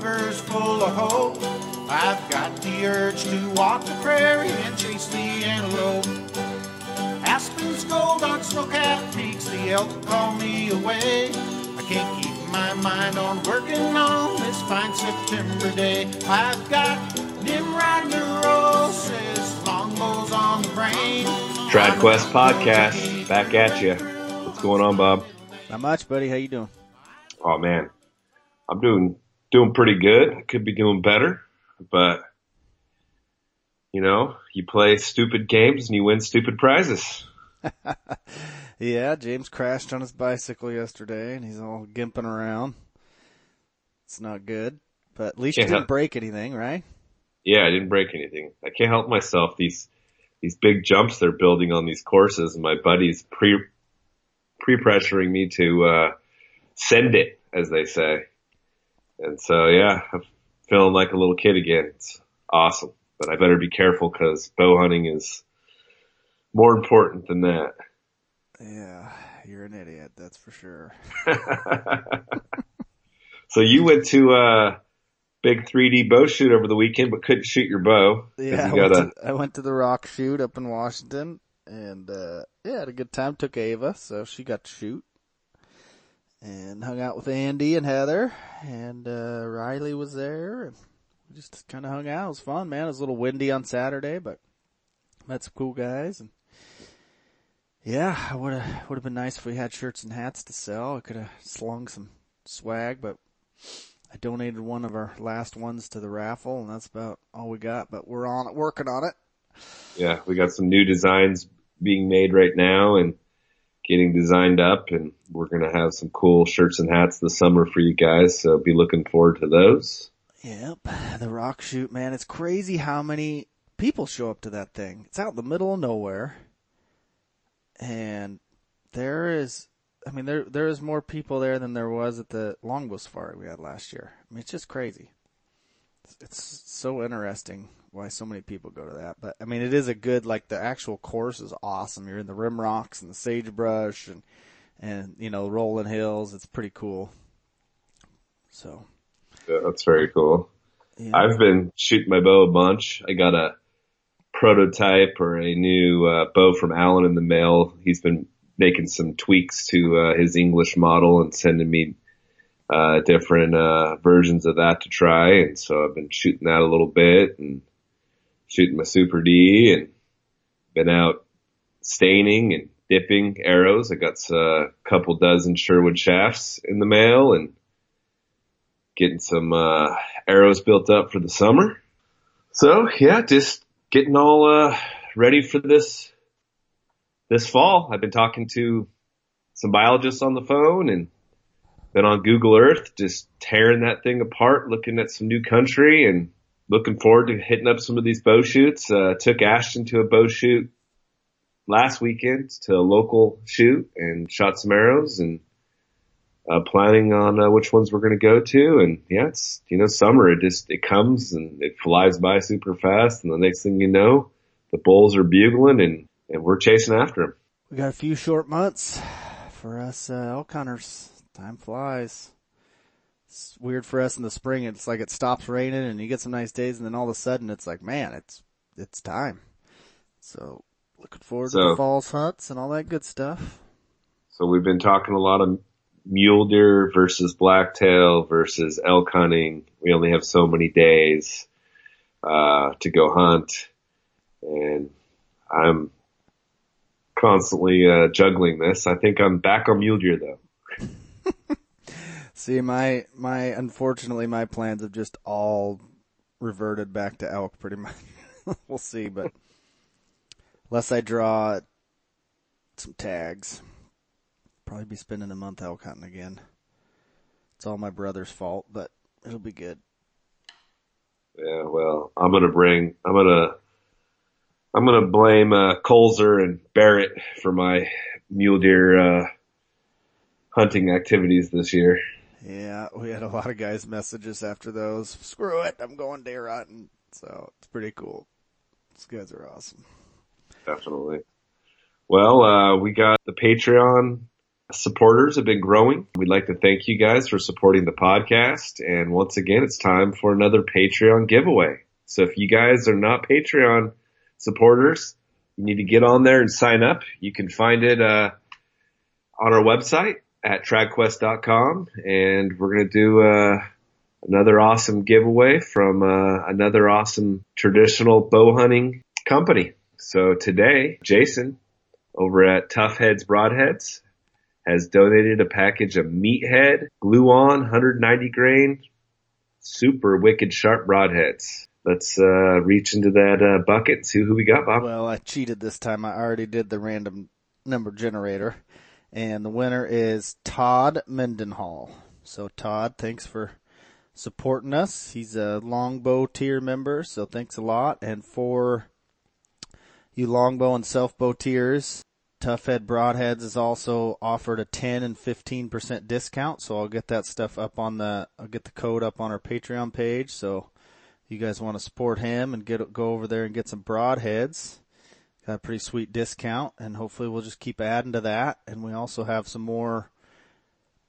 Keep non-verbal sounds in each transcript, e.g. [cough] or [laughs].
river's full of hope. I've got the urge to walk the prairie and chase the antelope. Aspens, gold on snow-capped peaks, the elk call me away. I can't keep my mind on working on this fine September day. I've got Nimrod neurosis, longbows on the brain. Trad Quest podcast, back at you. What's going on, Bob? Not much, buddy. How you doing? Oh man, I'm doing doing pretty good. I could be doing better, but you know, you play stupid games and you win stupid prizes. [laughs] yeah, James crashed on his bicycle yesterday and he's all gimping around. It's not good, but at least you didn't break anything, right? Yeah, I didn't break anything. I can't help myself. These these big jumps they're building on these courses, and my buddy's pre pre pressuring me to uh, send it, as they say. And so, yeah, I'm feeling like a little kid again. It's awesome, but I better be careful because bow hunting is more important than that. Yeah, you're an idiot. That's for sure. [laughs] [laughs] so you went to uh big 3D bow shoot over the weekend, but couldn't shoot your bow. Yeah, you I, went to, I went to the rock shoot up in Washington and, uh, yeah, had a good time. Took Ava, so she got to shoot and hung out with Andy and Heather and, uh, Riley was there and we just kind of hung out. It was fun, man. It was a little windy on Saturday, but met some cool guys and yeah, would have, would have been nice if we had shirts and hats to sell. I could have slung some swag, but I donated one of our last ones to the raffle, and that's about all we got. But we're on it, working on it. Yeah, we got some new designs being made right now, and getting designed up, and we're gonna have some cool shirts and hats this summer for you guys. So be looking forward to those. Yep, the rock shoot, man. It's crazy how many people show up to that thing. It's out in the middle of nowhere, and there is I mean, there there is more people there than there was at the longbow safari we had last year. I mean, it's just crazy. It's, it's, so interesting why so many people go to that. But I mean, it is a good like the actual course is awesome. You're in the rim rocks and the sagebrush and and you know rolling hills. It's pretty cool. So. Yeah, that's very cool. Yeah. I've been shooting my bow a bunch. I got a prototype or a new uh, bow from Alan in the mail. He's been making some tweaks to uh, his English model and sending me uh, different uh, versions of that to try. And so I've been shooting that a little bit and shooting my Super D and been out staining and dipping arrows. I got a couple dozen Sherwood shafts in the mail and getting some uh, arrows built up for the summer. So yeah, just getting all uh, ready for this this fall, I've been talking to some biologists on the phone and been on Google Earth, just tearing that thing apart, looking at some new country and looking forward to hitting up some of these bow shoots. Uh, took Ashton to a bow shoot last weekend to a local shoot and shot some arrows and uh, planning on uh, which ones we're going to go to. And yeah, it's, you know, summer, it just, it comes and it flies by super fast. And the next thing you know, the bulls are bugling and and we're chasing after them. We got a few short months for us uh, elk hunters. Time flies. It's weird for us in the spring. It's like it stops raining and you get some nice days, and then all of a sudden it's like, man, it's it's time. So looking forward so, to the falls hunts and all that good stuff. So we've been talking a lot of mule deer versus blacktail versus elk hunting. We only have so many days uh, to go hunt, and I'm constantly uh, juggling this. I think I'm back on mule deer though. [laughs] See, my my unfortunately my plans have just all reverted back to elk pretty much. [laughs] we'll see, but unless I draw some tags, probably be spending a month elk hunting again. It's all my brother's fault, but it'll be good. Yeah, well, I'm gonna bring, I'm gonna I'm gonna blame uh, Colzer and Barrett for my mule deer uh, hunting activities this year. Yeah, we had a lot of guys messages after those. Screw it, I'm going deer hunting. So it's pretty cool. These guys are awesome. Definitely. Well, uh, we got the Patreon supporters have been growing. We'd like to thank you guys for supporting the podcast. And once again, it's time for another Patreon giveaway. So if you guys are not Patreon supporters, you need to get on there and sign up. You can find it, uh, on our website at tradquest.com and we're going to do, uh, another awesome giveaway from, uh, another awesome traditional bow hunting company. So today, Jason over at Tuffheads Broadheads has donated a package of Meathead glue on 190 grain super wicked sharp broadheads. Let's uh, reach into that uh, bucket and see who we got, Bob. Well, I cheated this time. I already did the random number generator, and the winner is Todd Mendenhall. So Todd, thanks for supporting us. He's a longbow tier member, so thanks a lot. And for you longbow and self bow tiers, Tuffhead Broadheads is also offered a 10 and 15% discount. So I'll get that stuff up on the, I'll get the code up on our Patreon page. So you guys want to support him and get, go over there and get some broadheads. A pretty sweet discount and hopefully we'll just keep adding to that. And we also have some more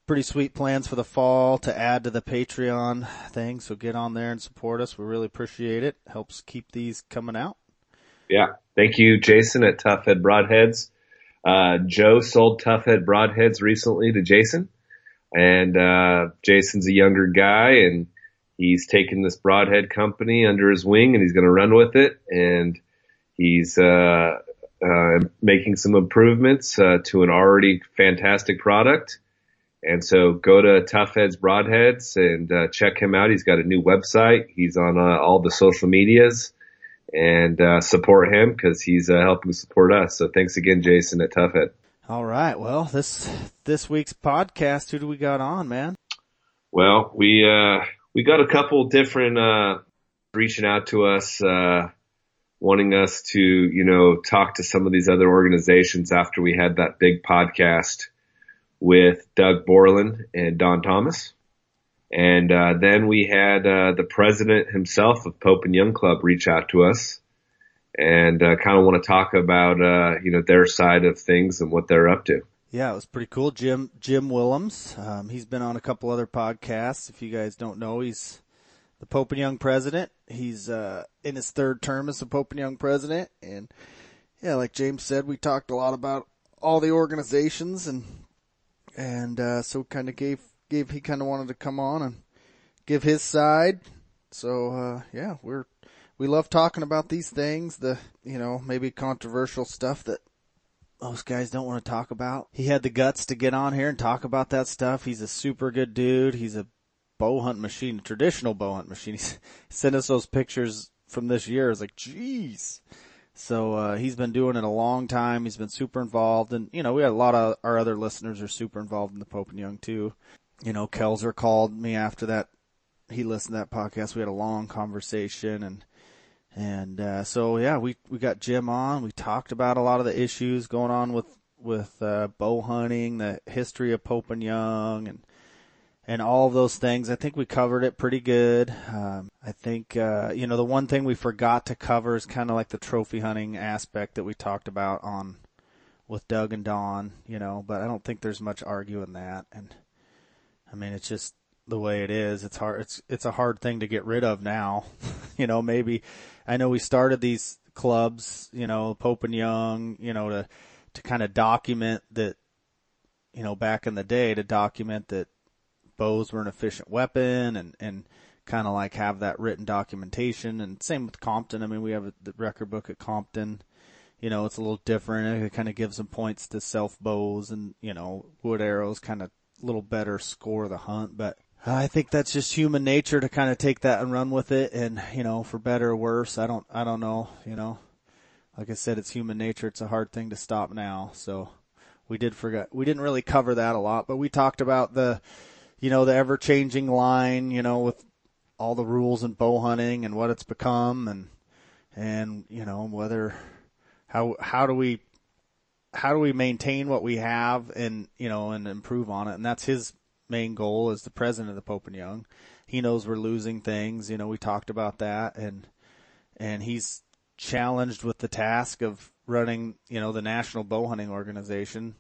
pretty sweet plans for the fall to add to the Patreon thing. So get on there and support us. We really appreciate it. Helps keep these coming out. Yeah. Thank you, Jason at Tuffhead Broadheads. Uh, Joe sold Tuffhead Broadheads recently to Jason and, uh, Jason's a younger guy and he's taken this broadhead company under his wing and he's going to run with it and he's, uh, uh, making some improvements, uh, to an already fantastic product. And so go to Tuffheads Broadheads and, uh, check him out. He's got a new website. He's on, uh, all the social medias and uh, support him because he's uh, helping support us. So thanks again, Jason at Tuffhead. All right. Well, this this week's podcast, who do we got on, man? Well, we uh, we got a couple different uh, reaching out to us, uh, wanting us to you know talk to some of these other organizations after we had that big podcast with Doug Borland and Don Thomas. And uh, then we had uh, the president himself of Pope and Young Club reach out to us and uh, kind of want to talk about uh, you know their side of things and what they're up to. Yeah, it was pretty cool. Jim Jim Willems, um, he's been on a couple other podcasts. If you guys don't know, he's the Pope and Young president. He's uh, in his third term as the Pope and Young president, and yeah, like James said, we talked a lot about all the organizations and and uh, so kind of gave gave he kind of wanted to come on and give his side. So uh, yeah, we're we love talking about these things. The you know maybe controversial stuff that most guys don't want to talk about. He had the guts to get on here and talk about that stuff. He's a super good dude. He's a bow hunt machine, traditional bow hunt machine. [laughs] He sent us those pictures from this year. It's like, jeez. So uh, he's been doing it a long time. He's been super involved, and you know we had a lot of our other listeners are super involved in the Pope and Young too you know, Kelzer called me after that. He listened to that podcast. We had a long conversation and, and, uh, so yeah, we, we got Jim on. We talked about a lot of the issues going on with, with, uh, bow hunting, the history of Pope and Young and, and all of those things. I think we covered it pretty good. Um, I think, uh, you know, the one thing we forgot to cover is kind of like the trophy hunting aspect that we talked about on, with Doug and Don, you know, but I don't think there's much arguing that. And, I mean, it's just the way it is. It's hard. It's it's a hard thing to get rid of now. [laughs] you know, maybe I know we started these clubs, you know, Pope and Young, you know, to to kind of document that, you know, back in the day to document that bows were an efficient weapon and and kind of like have that written documentation. And same with Compton. I mean, we have the record book at Compton. You know, it's a little different. It kind of gives some points to self bows and you know wood arrows, kind of a little better score the hunt, but I think that's just human nature to kind of take that and run with it. And, you know, for better or worse, I don't, I don't know, you know, like I said, it's human nature. It's a hard thing to stop now. So we did forget, we didn't really cover that a lot, but we talked about the, you know, the ever changing line, you know, with all the rules in bow hunting and what it's become and, and, you know, whether, how, how do we how do we maintain what we have and, you know, and improve on it? And that's his main goal as the president of the Pope and Young. He knows we're losing things. You know, we talked about that and, and he's challenged with the task of running, you know, the national bow hunting organization.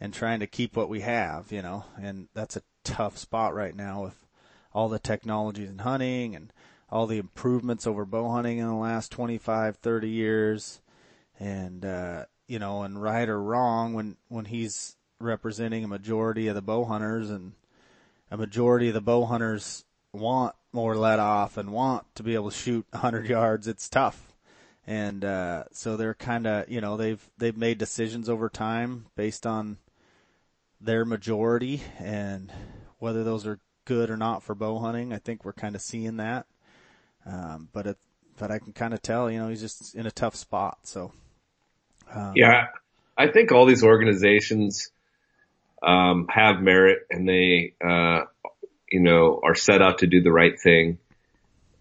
and trying to keep what we have, you know, and that's a tough spot right now with all the technologies in hunting and all the improvements over bow hunting in the last 25, 30 years. And, uh, you know, and right or wrong when, when he's representing a majority of the bow hunters and a majority of the bow hunters want more let off and want to be able to shoot 100 yards, it's tough. And uh, so they're kind of, you know, they've they've made decisions over time based on their majority and whether those are good or not for bow hunting. I think we're kind of seeing that. Um, but it, but I can kind of tell, you know, he's just in a tough spot. So, um, yeah, I think all these organizations, um, have merit and they, uh, you know, are set out to do the right thing.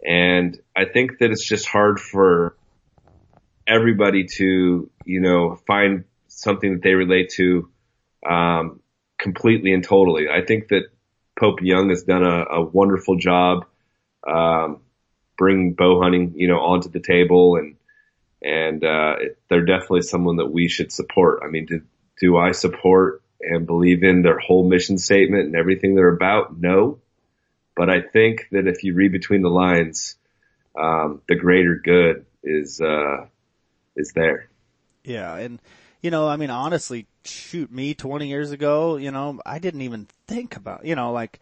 And I think that it's just hard for everybody to, you know, find something that they relate to, um, completely and totally. I think that Pope Young has done a, a wonderful job, um, bringing bow hunting, you know, onto the table and, and, uh, they're definitely someone that we should support. I mean, do, do I support and believe in their whole mission statement and everything they're about? No. But I think that if you read between the lines, um, the greater good is, uh, is there. Yeah. And, you know, I mean, honestly, shoot me 20 years ago, you know, I didn't even think about, you know, like,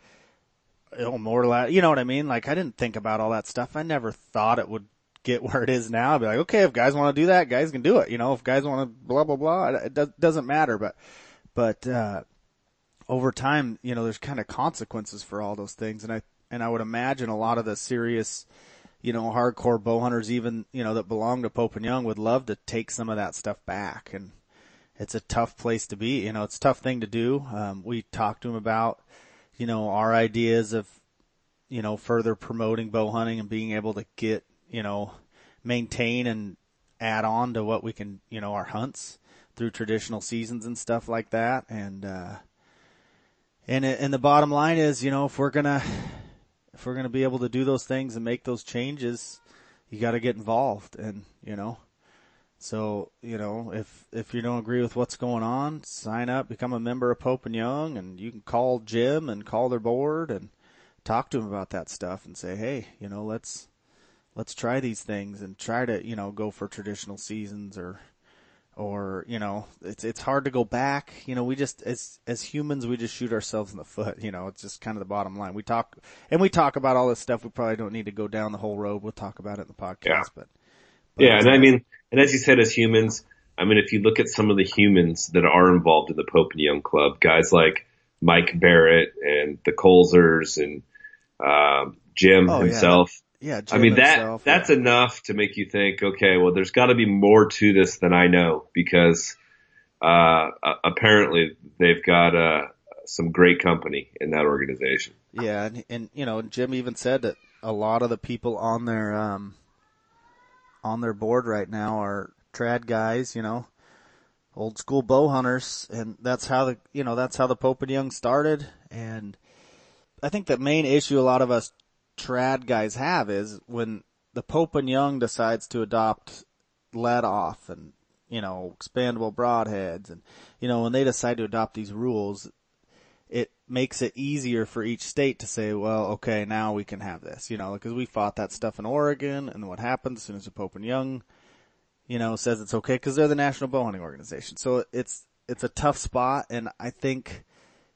more, you know what I mean? Like, I didn't think about all that stuff. I never thought it would get [laughs] where it is now. I'd be like, okay, if guys want to do that, guys can do it. You know, if guys want to blah, blah, blah, it do- doesn't matter. But, but, uh, over time, you know, there's kind of consequences for all those things. And I, and I would imagine a lot of the serious, you know, hardcore bow hunters, even, you know, that belong to Pope and Young would love to take some of that stuff back. And it's a tough place to be. You know, it's a tough thing to do. Um, we talked to him about, you know, our ideas of, you know, further promoting bow hunting and being able to get, you know, maintain and add on to what we can, you know, our hunts through traditional seasons and stuff like that. And, uh, and, and the bottom line is, you know, if we're gonna, if we're gonna be able to do those things and make those changes, you gotta get involved and, you know, so, you know, if, if you don't agree with what's going on, sign up, become a member of Pope and Young and you can call Jim and call their board and talk to them about that stuff and say, Hey, you know, let's, let's try these things and try to, you know, go for traditional seasons or, or you know it's it's hard to go back you know we just as as humans we just shoot ourselves in the [laughs] foot you know it's just kind of the bottom line we talk and we talk about all this stuff we probably don't need to go down the whole road we'll talk about it in the podcast yeah. but, but yeah and i mean and as you said as humans i mean if you look at some of the humans that are involved in the pope and young club guys like mike barrett and the colzers and um, jim oh, himself yeah yeah, Jim I mean himself, that that's enough to make you think, okay, well, there's got to be more to this than I know because uh, apparently they've got uh, some great company in that organization. Yeah, and, and you know, Jim even said that a lot of the people on their um, on their board right now are trad guys, you know, old school bow hunters, and that's how the you know that's how the Pope and Young started, and I think the main issue a lot of us trad guys have is when the Pope and Young decides to adopt let off and, you know, expandable broadheads and, you know, when they decide to adopt these rules, makes it easier for each state to say, well, okay, now we can have this, you know, because we fought that stuff in Oregon and what happens as soon as the Pope and Young, you know, says it's okay because they're the National Bow Hunting Organization. So it's, it's a tough spot and I think,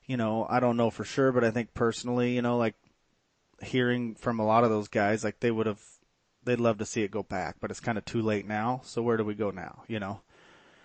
you know, I don't know for sure, but I think personally, you know, like hearing from a lot of those guys, like they would have, they'd love to see it go back, but it's kind of too late now. So where do we go now? You know?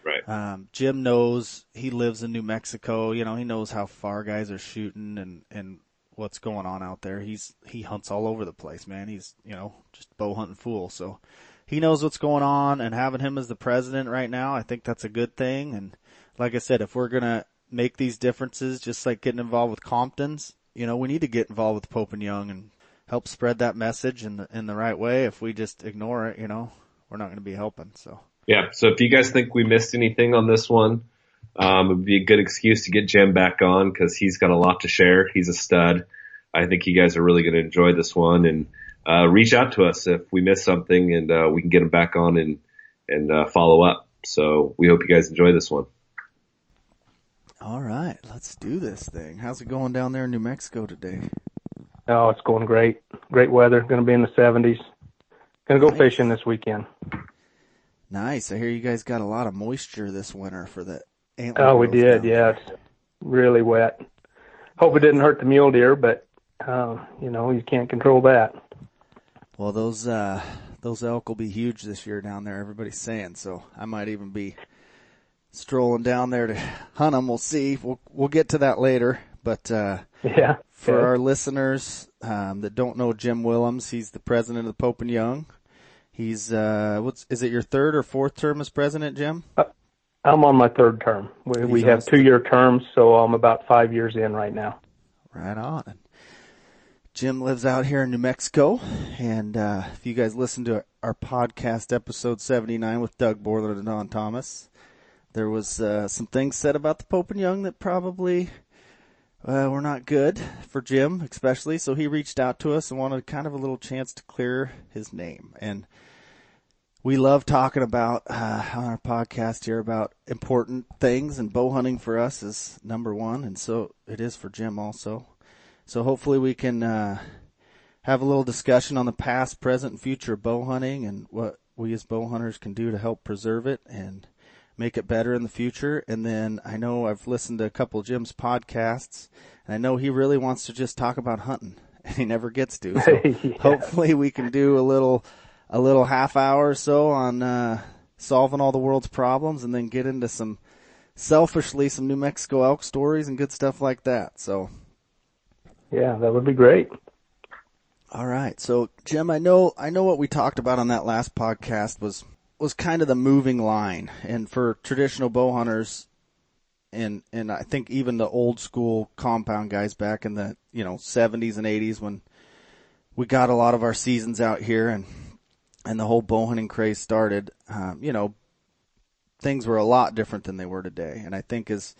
Right. Um, Jim knows he lives in New Mexico. You know, he knows how far guys are shooting and, and what's going on out there. He's, he hunts all over the place, man. He's, you know, just bow hunting fool. So he knows what's going on and having him as the president right now, I think that's a good thing. And like I said, if we're going to make these differences, just like getting involved with Compton's, you know, we need to get involved with Pope and Young and help spread that message in the in the right way. If we just ignore it, you know, we're not going to be helping. So yeah. So if you guys think we missed anything on this one, um, it would be a good excuse to get Jim back on because he's got a lot to share. He's a stud. I think you guys are really going to enjoy this one and uh, reach out to us if we miss something and uh, we can get him back on and and uh, follow up. So we hope you guys enjoy this one. All right, let's do this thing. How's it going down there in New Mexico today? Oh, it's going great. Great weather. Going to be in the 70s. Going to go nice. fishing this weekend. Nice. I hear you guys got a lot of moisture this winter for the antler. Oh, we did. Yeah, it's really wet. Hope it didn't hurt the mule deer, but uh, you know you can't control that. Well, those uh, those elk will be huge this year down there. Everybody's saying so. I might even be strolling down there to hunt them. We'll see. We'll we'll get to that later. But uh, [laughs] yeah, for yeah. our listeners um, that don't know Jim Willems, he's the president of the Pope and Young. He's uh, what's is it your third or fourth term as president, Jim? Uh, I'm on my third term. We, we have two year terms, so I'm about five years in right now. Right on. Jim lives out here in New Mexico, and uh, if you guys listen to our podcast episode 79 with Doug Borland and Don Thomas, there was uh, some things said about the Pope and Young that probably uh, were not good for Jim, especially. So he reached out to us and wanted kind of a little chance to clear his name. And we love talking about uh, on our podcast here about important things, and bow hunting for us is number one, and so it is for Jim also. So hopefully we can uh, have a little discussion on the past, present, and future of bow hunting, and what we as bow hunters can do to help preserve it and make it better in the future. And then I know I've listened to a couple of Jim's podcasts, and I know he really wants to just talk about hunting, [laughs] and he never gets to. So [laughs] yeah. hopefully we can do a little a little half hour or so on uh, solving all the world's problems, and then get into some selfishly some New Mexico elk stories and good stuff like that. So, yeah, that would be great. All right, so Jim, I know I know what we talked about on that last podcast was was kind of the moving line, and for traditional bow hunters, and and I think even the old school compound guys back in the you know 70s and 80s when we got a lot of our seasons out here and and the whole bow hunting craze started, um, you know, things were a lot different than they were today. And I think is,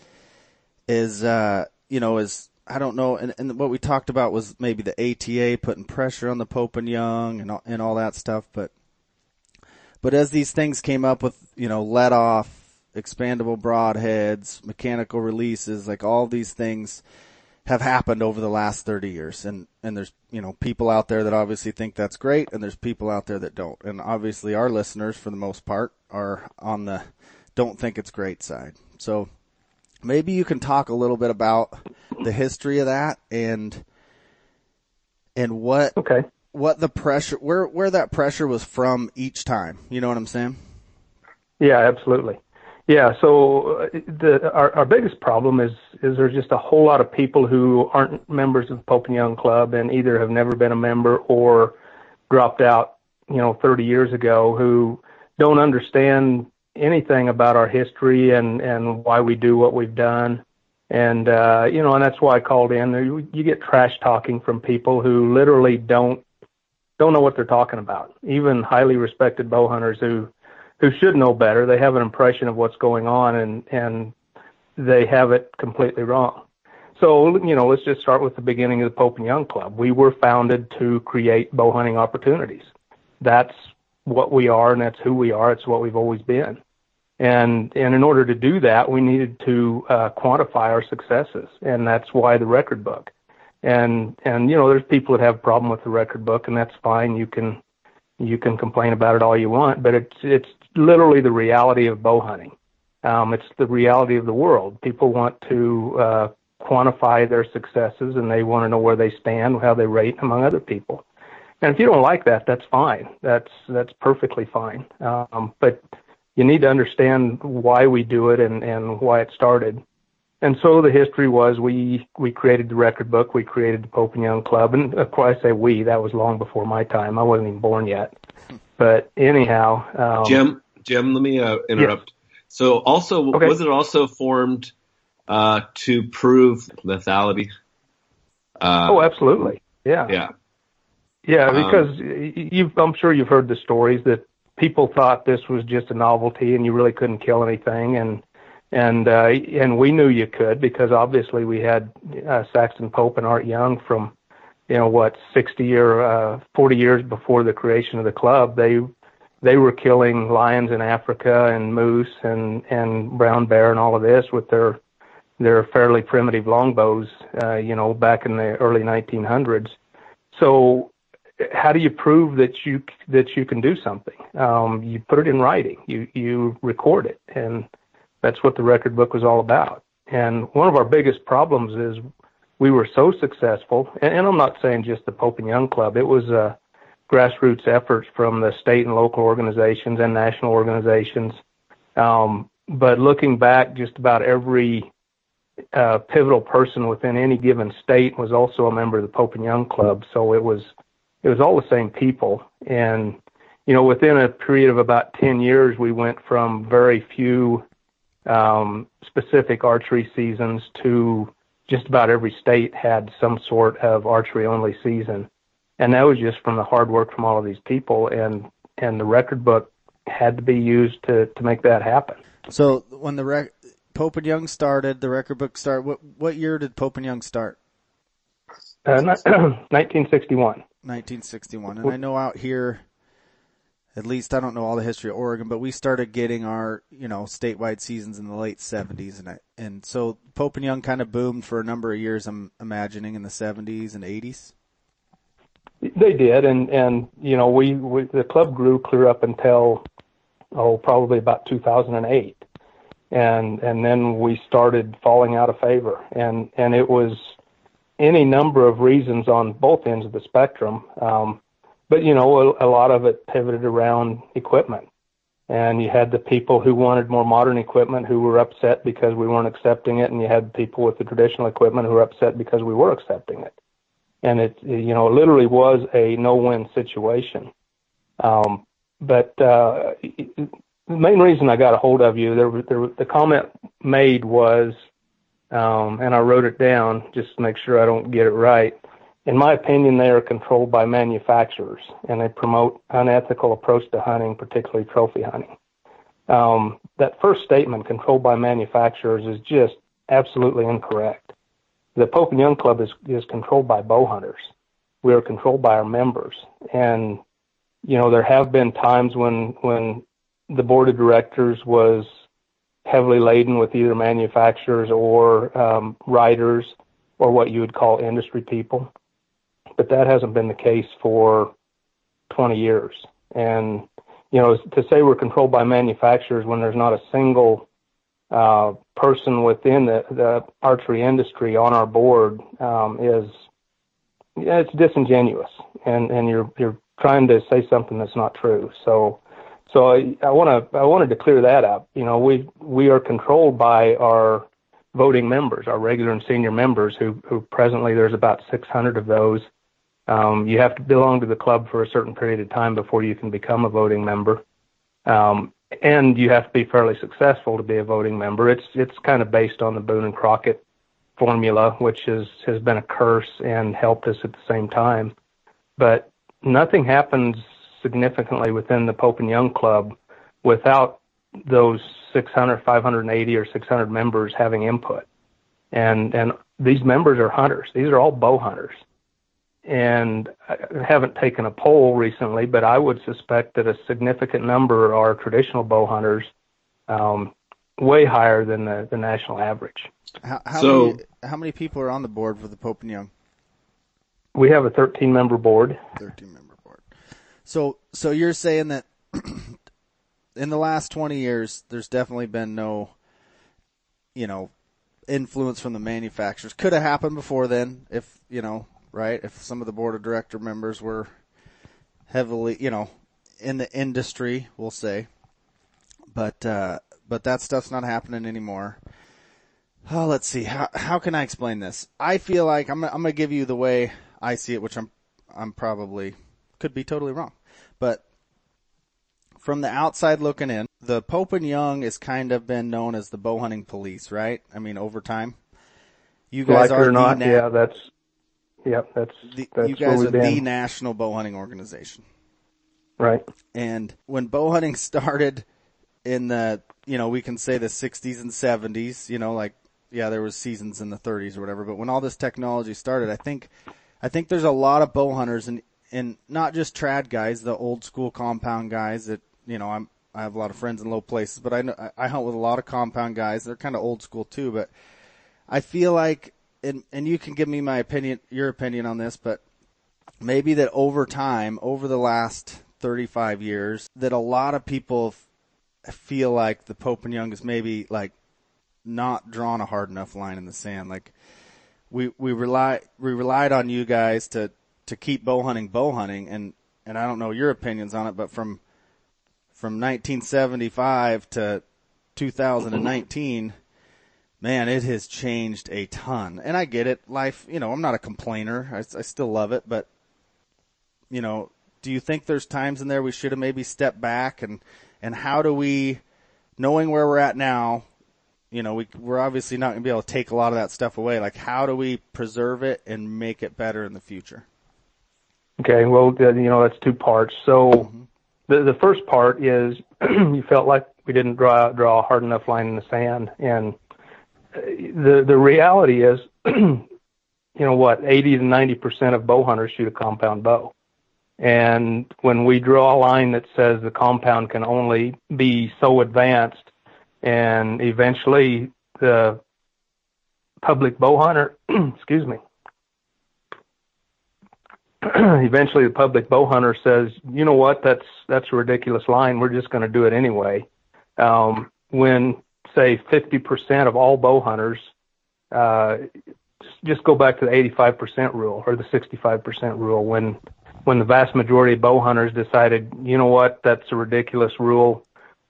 is, uh, you know, is, I don't know, and, and what we talked about was maybe the ATA putting pressure on the Pope and Young and all, and all that stuff. But, but as these things came up with, you know, let off, expandable broadheads, mechanical releases, like all these things, have happened over the last 30 years. And, and there's, you know, people out there that obviously think that's great and there's people out there that don't. And obviously our listeners for the most part are on the don't think it's great side. So maybe you can talk a little bit about the history of that and, and what, okay. what the pressure, where, where that pressure was from each time. You know what I'm saying? Yeah, absolutely. Yeah, so uh, the, our, our biggest problem is is there's just a whole lot of people who aren't members of the Pope and Young Club and either have never been a member or dropped out, you know, 30 years ago who don't understand anything about our history and and why we do what we've done. And uh, you know, and that's why I called in. You get trash talking from people who literally don't don't know what they're talking about. Even highly respected bow hunters who who should know better. They have an impression of what's going on and, and they have it completely wrong. So, you know, let's just start with the beginning of the Pope and Young Club. We were founded to create bow hunting opportunities. That's what we are and that's who we are. It's what we've always been. And, and in order to do that, we needed to uh, quantify our successes. And that's why the record book. And, and, you know, there's people that have a problem with the record book and that's fine. You can, you can complain about it all you want, but it's, it's literally the reality of bow hunting. Um, it's the reality of the world. People want to uh, quantify their successes and they want to know where they stand, how they rate among other people. And if you don't like that, that's fine. That's that's perfectly fine. Um, but you need to understand why we do it and, and why it started. And so the history was we we created the record book, we created the Pope and Young Club, and of course I say we. That was long before my time. I wasn't even born yet. But anyhow, um, Jim, Jim, let me uh, interrupt. Yes. So also, okay. was it also formed uh, to prove lethality? Uh, oh, absolutely. Yeah. Yeah. Yeah, um, because um, you've, I'm sure you've heard the stories that people thought this was just a novelty and you really couldn't kill anything, and and uh, and we knew you could because obviously we had uh, Saxon Pope and Art Young from you know what 60 or uh, 40 years before the creation of the club they they were killing lions in Africa and moose and and brown bear and all of this with their they're fairly primitive longbows, uh, you know, back in the early 1900s. So how do you prove that you that you can do something? Um, you put it in writing. You you record it, and that's what the record book was all about. And one of our biggest problems is we were so successful, and, and I'm not saying just the Pope and Young Club. It was uh, grassroots efforts from the state and local organizations and national organizations. Um, but looking back, just about every uh, pivotal person within any given state was also a member of the Pope and Young Club. So it was it was all the same people, and you know within a period of about ten years, we went from very few um, specific archery seasons to just about every state had some sort of archery only season, and that was just from the hard work from all of these people, and and the record book had to be used to to make that happen. So when the rec- Pope and Young started, the record book started. What what year did Pope and Young start? Uh, [clears throat] 1961. 1961, and I know out here, at least I don't know all the history of Oregon, but we started getting our you know statewide seasons in the late 70s, and I, and so Pope and Young kind of boomed for a number of years. I'm imagining in the 70s and 80s. They did, and and you know we, we the club grew clear up until oh probably about 2008 and and then we started falling out of favor and and it was any number of reasons on both ends of the spectrum um but you know a, a lot of it pivoted around equipment. And you had the people who wanted more modern equipment who were upset because we weren't accepting it. And you had people with the traditional equipment who were upset because we were accepting it. And it you know it literally was a no win situation. Um but uh the main reason I got a hold of you, there, there, the comment made was, um, and I wrote it down just to make sure I don't get it right. In my opinion, they are controlled by manufacturers, and they promote unethical approach to hunting, particularly trophy hunting. Um, that first statement, controlled by manufacturers, is just absolutely incorrect. The Pope and Young Club is, is controlled by bow hunters. We are controlled by our members, and you know there have been times when when the board of directors was heavily laden with either manufacturers or um, writers or what you would call industry people. But that hasn't been the case for 20 years. And, you know, to say we're controlled by manufacturers when there's not a single uh, person within the, the archery industry on our board um, is, yeah, it's disingenuous. And, and you're, you're trying to say something that's not true. So, so I, I want to I wanted to clear that up. You know, we we are controlled by our voting members, our regular and senior members, who who presently there's about 600 of those. Um, you have to belong to the club for a certain period of time before you can become a voting member, um, and you have to be fairly successful to be a voting member. It's it's kind of based on the Boone and Crockett formula, which is has been a curse and helped us at the same time. But nothing happens significantly within the Pope and Young Club without those 600, 580 or 600 members having input. And, and these members are hunters. These are all bow hunters. And I haven't taken a poll recently, but I would suspect that a significant number are traditional bow hunters, um, way higher than the, the national average. How, how so, many, how many people are on the board for the Pope and Young? We have a 13 member board. 13 member board. so, so you're saying that [clears throat] in the last 20 years, there's definitely been no, you know, influence from the manufacturers. Could have happened before then if, you know, right? If some of the board of director members were heavily, you know, in the industry, we'll say. But, uh, but that stuff's not happening anymore. Oh, let's see. How, how can I explain this? I feel like I'm, I'm going to give you the way I see it, which I'm, I'm probably could be totally wrong. But from the outside looking in, the Pope and Young has kind of been known as the bow hunting police, right? I mean, over time. You guys like are or not, yeah, that's, yeah, that's, the, that's you guys are been. the national bow hunting organization. Right. And when bow hunting [laughs] started in the, you know, we can say the 60s and 70s, you know, like, yeah, there was seasons in the 30s or whatever, but when all this technology started, I think, I think there's a lot of bow hunters and and not just trad guys, the old school compound guys that, you know, I'm, I have a lot of friends in low places, but I know, I hunt with a lot of compound guys. They're kind of old school too, but I feel like, and, and you can give me my opinion, your opinion on this, but maybe that over time, over the last 35 years, that a lot of people feel like the Pope and Young is maybe like not drawn a hard enough line in the sand. Like we, we rely, we relied on you guys to, to keep bow hunting bow hunting and, and I don't know your opinions on it, but from, from 1975 to 2019, man, it has changed a ton. And I get it. Life, you know, I'm not a complainer. I, I still love it, but you know, do you think there's times in there we should have maybe stepped back and, and how do we, knowing where we're at now, you know, we, we're obviously not going to be able to take a lot of that stuff away. Like, how do we preserve it and make it better in the future? Okay, well, you know, that's two parts. So, mm-hmm. the the first part is [clears throat] you felt like we didn't draw draw a hard enough line in the sand, and the the reality is, [clears throat] you know what, 80 to 90 percent of bow hunters shoot a compound bow. And when we draw a line that says the compound can only be so advanced, and eventually the public bow hunter, [clears throat] excuse me, [clears throat] eventually the public bow hunter says, you know what, that's that's a ridiculous line. We're just going to do it anyway. Um, when say 50% of all bow hunters, uh, just go back to the 85% rule or the 65% rule. When when the vast majority of bow hunters decided, you know what, that's a ridiculous rule.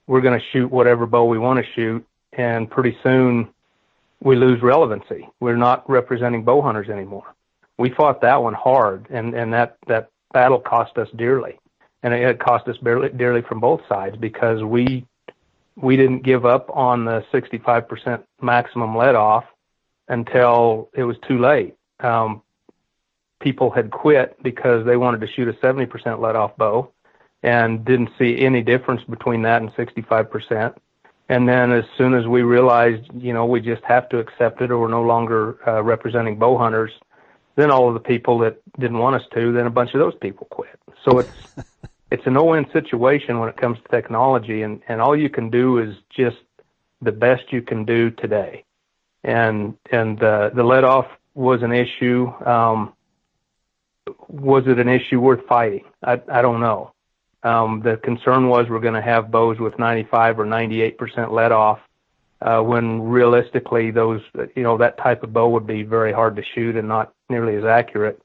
We're going to shoot whatever bow we want to shoot, and pretty soon we lose relevancy. We're not representing bow hunters anymore. We fought that one hard, and and that that battle cost us dearly, and it cost us dearly from both sides because we we didn't give up on the 65% maximum let off until it was too late. Um, people had quit because they wanted to shoot a 70% let off bow and didn't see any difference between that and 65%. And then as soon as we realized, you know, we just have to accept it or we're no longer uh, representing bow hunters, then all of the people that didn't want us to, then a bunch of those people quit. So it's [laughs] it's a no-win situation when it comes to technology, and and all you can do is just the best you can do today. And and uh, the let off was an issue. Um, was it an issue worth fighting? I, I don't know. Um, the concern was we're going to have bows with 95 or 98% let off, uh, when realistically those, you know, that type of bow would be very hard to shoot and not nearly as accurate.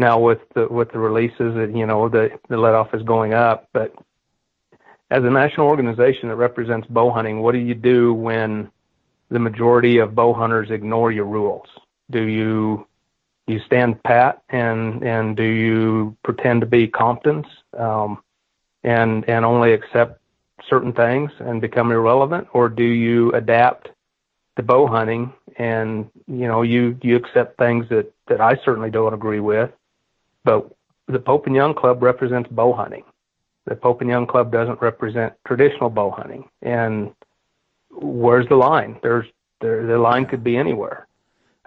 Now with the, with the releases, you know, the, the let off is going up, but as a national organization that represents bow hunting, what do you do when the majority of bow hunters ignore your rules? Do you you stand pat and and do you pretend to be Comptons um, and and only accept certain things and become irrelevant, or do you adapt to bow hunting and you know you you accept things that that I certainly don't agree with, but the Pope and Young Club represents bow hunting. The Pope and Young Club doesn't represent traditional bow hunting, and where's the line? There's there, the line could be anywhere.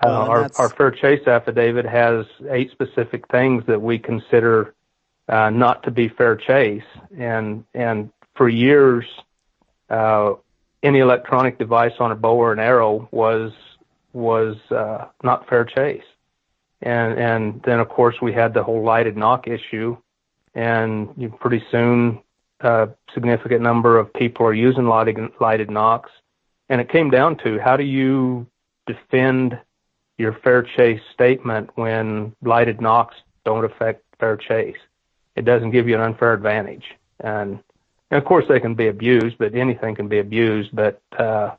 Uh, our, our fair chase affidavit has eight specific things that we consider uh, not to be fair chase, and and for years, uh, any electronic device on a bow or an arrow was was uh, not fair chase, and and then of course we had the whole lighted nock issue, and you pretty soon a significant number of people are using lighted lighted nocks, and it came down to how do you defend your fair chase statement when lighted nocks don't affect fair chase. It doesn't give you an unfair advantage. And, and of course they can be abused, but anything can be abused. But, uh,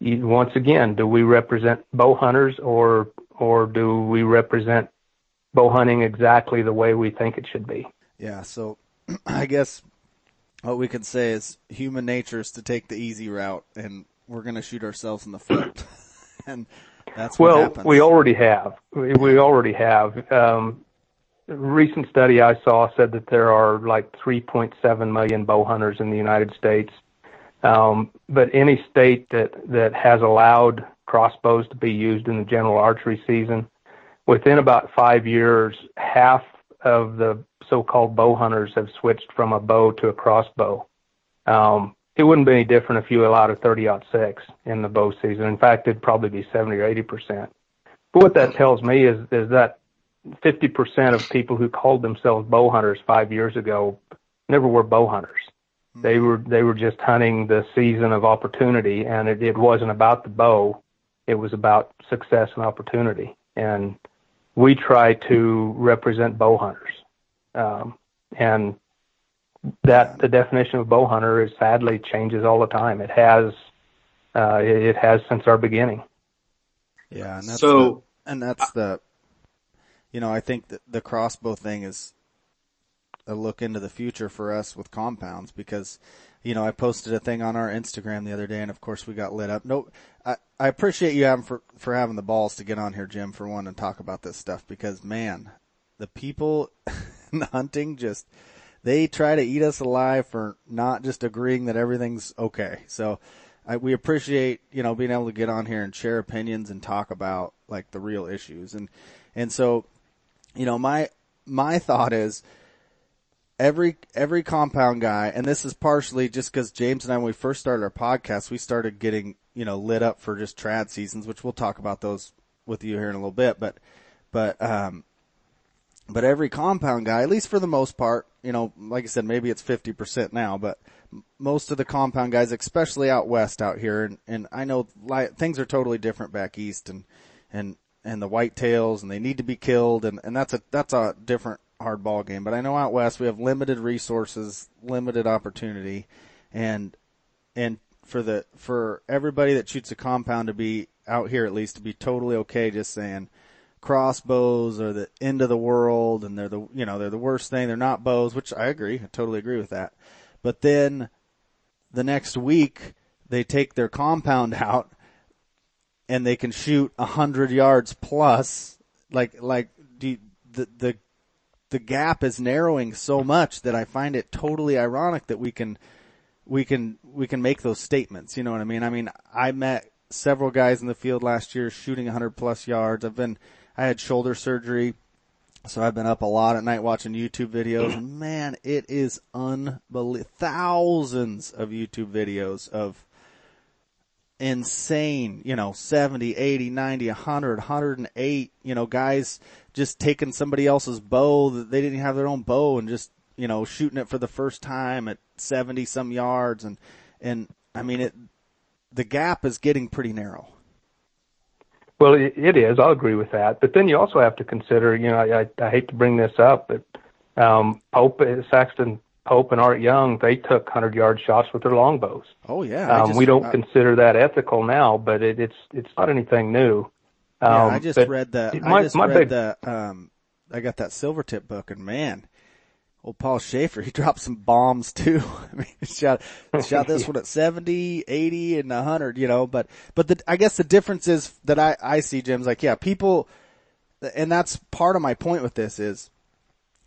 once again, do we represent bow hunters or, or do we represent bow hunting exactly the way we think it should be? Yeah. So [clears throat] I guess what we could say is human nature is to take the easy route and we're going to shoot ourselves in the foot. [laughs] and that's well, happens. we already have. We, we already have. Um, a recent study I saw said that there are like 3.7 million bow hunters in the United States. Um, but any state that, that has allowed crossbows to be used in the general archery season, within about five years, half of the so-called bow hunters have switched from a bow to a crossbow. Um, it wouldn't be any different if you allowed a 30 six in the bow season. In fact, it'd probably be 70 or 80 percent. But what that tells me is is that 50 percent of people who called themselves bow hunters five years ago never were bow hunters. They were they were just hunting the season of opportunity, and it, it wasn't about the bow. It was about success and opportunity. And we try to represent bow hunters. Um, and that the definition of bow hunter is sadly changes all the time. It has, uh, it, it has since our beginning. Yeah, and that's so, the, and that's the, you know, I think that the crossbow thing is a look into the future for us with compounds because, you know, I posted a thing on our Instagram the other day, and of course we got lit up. No, I, I appreciate you having for for having the balls to get on here, Jim, for one and talk about this stuff because man, the people [laughs] in the hunting just they try to eat us alive for not just agreeing that everything's okay. So I, we appreciate, you know, being able to get on here and share opinions and talk about like the real issues. And, and so, you know, my, my thought is every, every compound guy, and this is partially just cause James and I, when we first started our podcast, we started getting, you know, lit up for just trad seasons, which we'll talk about those with you here in a little bit. But, but, um, but every compound guy, at least for the most part, you know, like I said, maybe it's 50% now, but most of the compound guys, especially out west out here, and, and I know li- things are totally different back east and, and, and the whitetails and they need to be killed and, and that's a, that's a different hard ball game. But I know out west we have limited resources, limited opportunity and, and for the, for everybody that shoots a compound to be out here at least to be totally okay just saying, crossbows are the end of the world and they're the, you know, they're the worst thing. They're not bows, which I agree. I totally agree with that. But then the next week they take their compound [laughs] out and they can shoot a hundred yards plus. Like, like the, the, the gap is narrowing so much that I find it totally ironic that we can, we can, we can make those statements. You know what I mean? I mean, I met several guys in the field last year shooting 100 plus yards. I've been I had shoulder surgery. So I've been up a lot at night watching YouTube videos [clears throat] man, it is unbelievable. Thousands of YouTube videos of insane, you know, 70, 80, 90, 100, 108, you know, guys just taking somebody else's bow that they didn't have their own bow and just, you know, shooting it for the first time at 70 some yards and, and I mean it, the gap is getting pretty narrow. Well, it, is. I'll agree with that. But then you also have to consider, you know, I, I, I hate to bring this up, but um, Pope, Saxton Pope and Art Young, they took 100 yard shots with their longbows. Oh yeah. Um, just, we don't I, consider that ethical now, but it, it's, it's not anything new. Um, yeah, I just read the, my, I just read big, the, um, I got that Silvertip book and man, Old Paul Schafer, [laughs] he dropped some bombs too. [laughs] I mean, shot, shot this [laughs] one at 70, 80, and 100, you know, but, but the, I guess the difference is that I, I see Jim's like, yeah, people, and that's part of my point with this is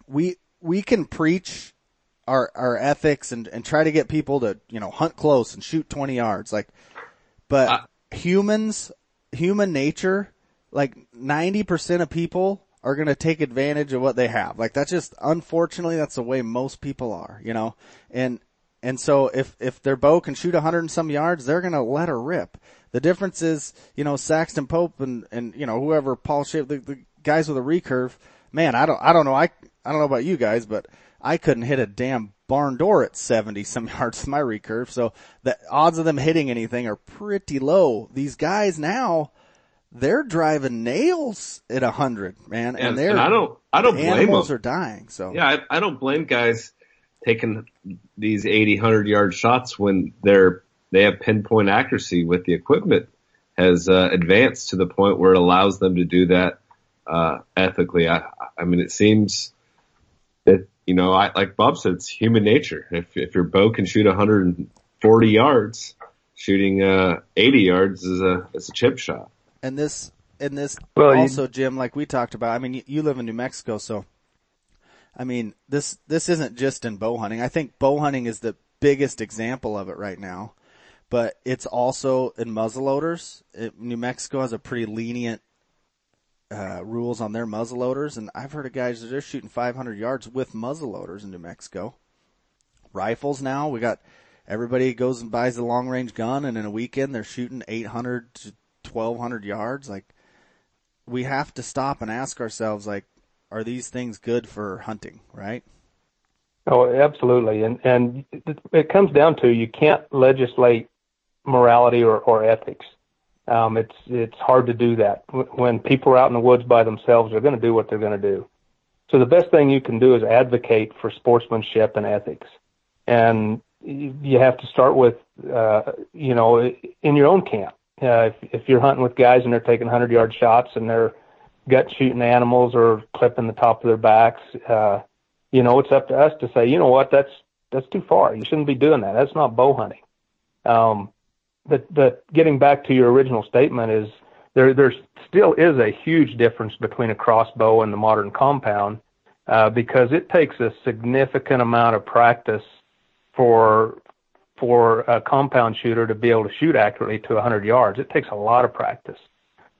we, we can preach our, our ethics and, and try to get people to, you know, hunt close and shoot 20 yards. Like, but uh, humans, human nature, like 90% of people are going to take advantage of what they have. Like that's just, unfortunately, that's the way most people are, you know, and, and so if, if their bow can shoot a hundred and some yards, they're going to let her rip. The difference is, you know, Saxton Pope and, and, you know, whoever Paul Shape, the, the guys with a recurve, man, I don't, I don't know. I, I don't know about you guys, but I couldn't hit a damn barn door at 70 some [laughs] yards with my recurve. So the odds of them hitting anything are pretty low. These guys now, they're driving nails at a hundred, man, and, and they're and I don't I don't blame animals them. are dying. So yeah, I, I don't blame guys taking these 80, 100 yard shots when they're they have pinpoint accuracy with the equipment has uh, advanced to the point where it allows them to do that uh, ethically. I, I mean, it seems that you know, I, like Bob said, it's human nature. If if your bow can shoot 140 yards, shooting uh, 80 yards is a is a chip shot and this and this well, also, you, Jim, like we talked about. I mean, you, you live in New Mexico, so I mean, this this isn't just in bow hunting. I think bow hunting is the biggest example of it right now, but it's also in muzzleloaders. It, New Mexico has a pretty lenient uh, rules on their muzzleloaders, and I've heard of guys that are shooting 500 yards with muzzleloaders in New Mexico. Rifles now, we got everybody goes and buys a long range gun and in a weekend they're shooting 800 to 1200 yards. Like we have to stop and ask ourselves, like, are these things good for hunting, right? Oh, absolutely. And, and it comes down to you can't legislate morality or, or ethics. Um, it's, it's hard to do that. When people are out in the woods by themselves, they're going to do what they're going to do. So the best thing you can do is advocate for sportsmanship and ethics. And you have to start with, uh, you know, in your own camp. Uh, if, if you're hunting with guys and they're taking 100 yard shots and they're gut shooting animals or clipping the top of their backs, uh, you know, it's up to us to say, you know what, that's, that's too far. You shouldn't be doing that. That's not bow hunting. Um, but, but getting back to your original statement is there, there still is a huge difference between a crossbow and the modern compound, uh, because it takes a significant amount of practice for for a compound shooter to be able to shoot accurately to 100 yards. It takes a lot of practice.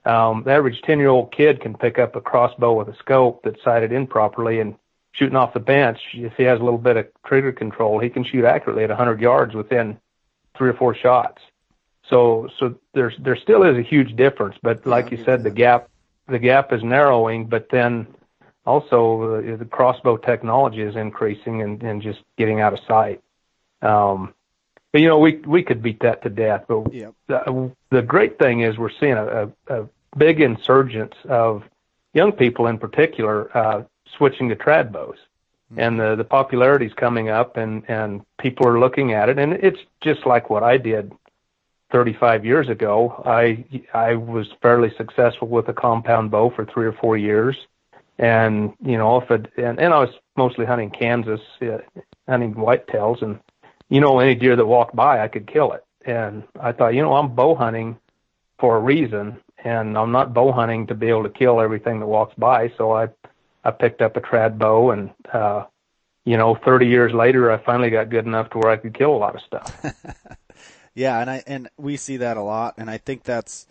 Um, the average 10 year old kid can pick up a crossbow with a scope that's sighted in properly and shooting off the bench. If he has a little bit of trigger control, he can shoot accurately at 100 yards within three or four shots. So, so there's, there still is a huge difference, but like you said, the gap, the gap is narrowing, but then also uh, the crossbow technology is increasing and, and just getting out of sight. Um, but you know, we we could beat that to death. But yep. the, the great thing is we're seeing a, a, a big insurgence of young people in particular uh, switching to trad bows. Mm-hmm. And the, the popularity is coming up and, and people are looking at it. And it's just like what I did 35 years ago. I, I was fairly successful with a compound bow for three or four years. And, you know, if it, and, and I was mostly hunting Kansas, uh, hunting whitetails and you know, any deer that walked by, I could kill it. And I thought, you know, I'm bow hunting for a reason, and I'm not bow hunting to be able to kill everything that walks by. So I, I picked up a trad bow, and uh, you know, 30 years later, I finally got good enough to where I could kill a lot of stuff. [laughs] yeah, and I and we see that a lot, and I think that's,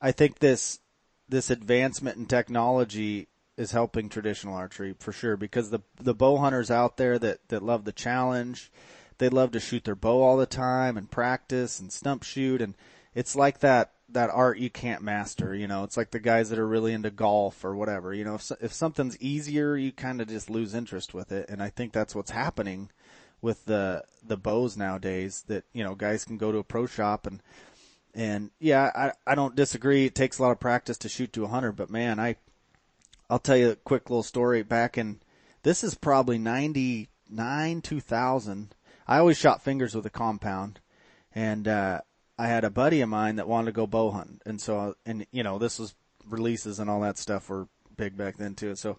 I think this this advancement in technology is helping traditional archery for sure because the the bow hunters out there that that love the challenge they love to shoot their bow all the time and practice and stump shoot and it's like that that art you can't master, you know. It's like the guys that are really into golf or whatever, you know. If if something's easier, you kind of just lose interest with it, and I think that's what's happening with the the bows nowadays. That you know, guys can go to a pro shop and and yeah, I I don't disagree. It takes a lot of practice to shoot to a hundred, but man, I I'll tell you a quick little story. Back in this is probably ninety nine two thousand. I always shot fingers with a compound, and uh, I had a buddy of mine that wanted to go bow hunting, and so and you know this was releases and all that stuff were big back then too. So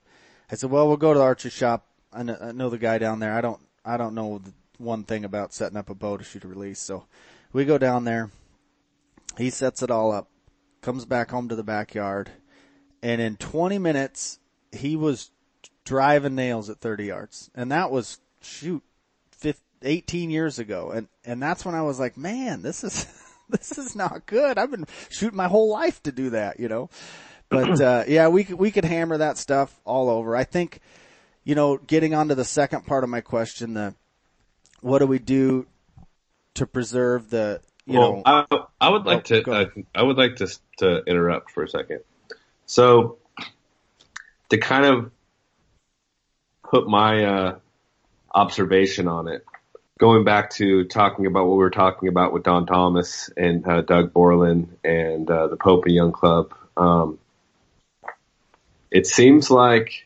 I said, well, we'll go to the archery shop. I know, I know the guy down there. I don't I don't know the one thing about setting up a bow to shoot a release. So we go down there. He sets it all up, comes back home to the backyard, and in 20 minutes he was driving nails at 30 yards, and that was shoot 18 years ago. And, and that's when I was like, man, this is, [laughs] this is not good. I've been shooting my whole life to do that, you know? But, uh, yeah, we could, we could hammer that stuff all over. I think, you know, getting on to the second part of my question, the, what do we do to preserve the, you well, know, I, I would like oh, to, uh, I would like to, to interrupt for a second. So to kind of put my, uh, observation on it going back to talking about what we were talking about with Don Thomas and uh, Doug Borland and uh, the Pope and Young Club, um, it seems like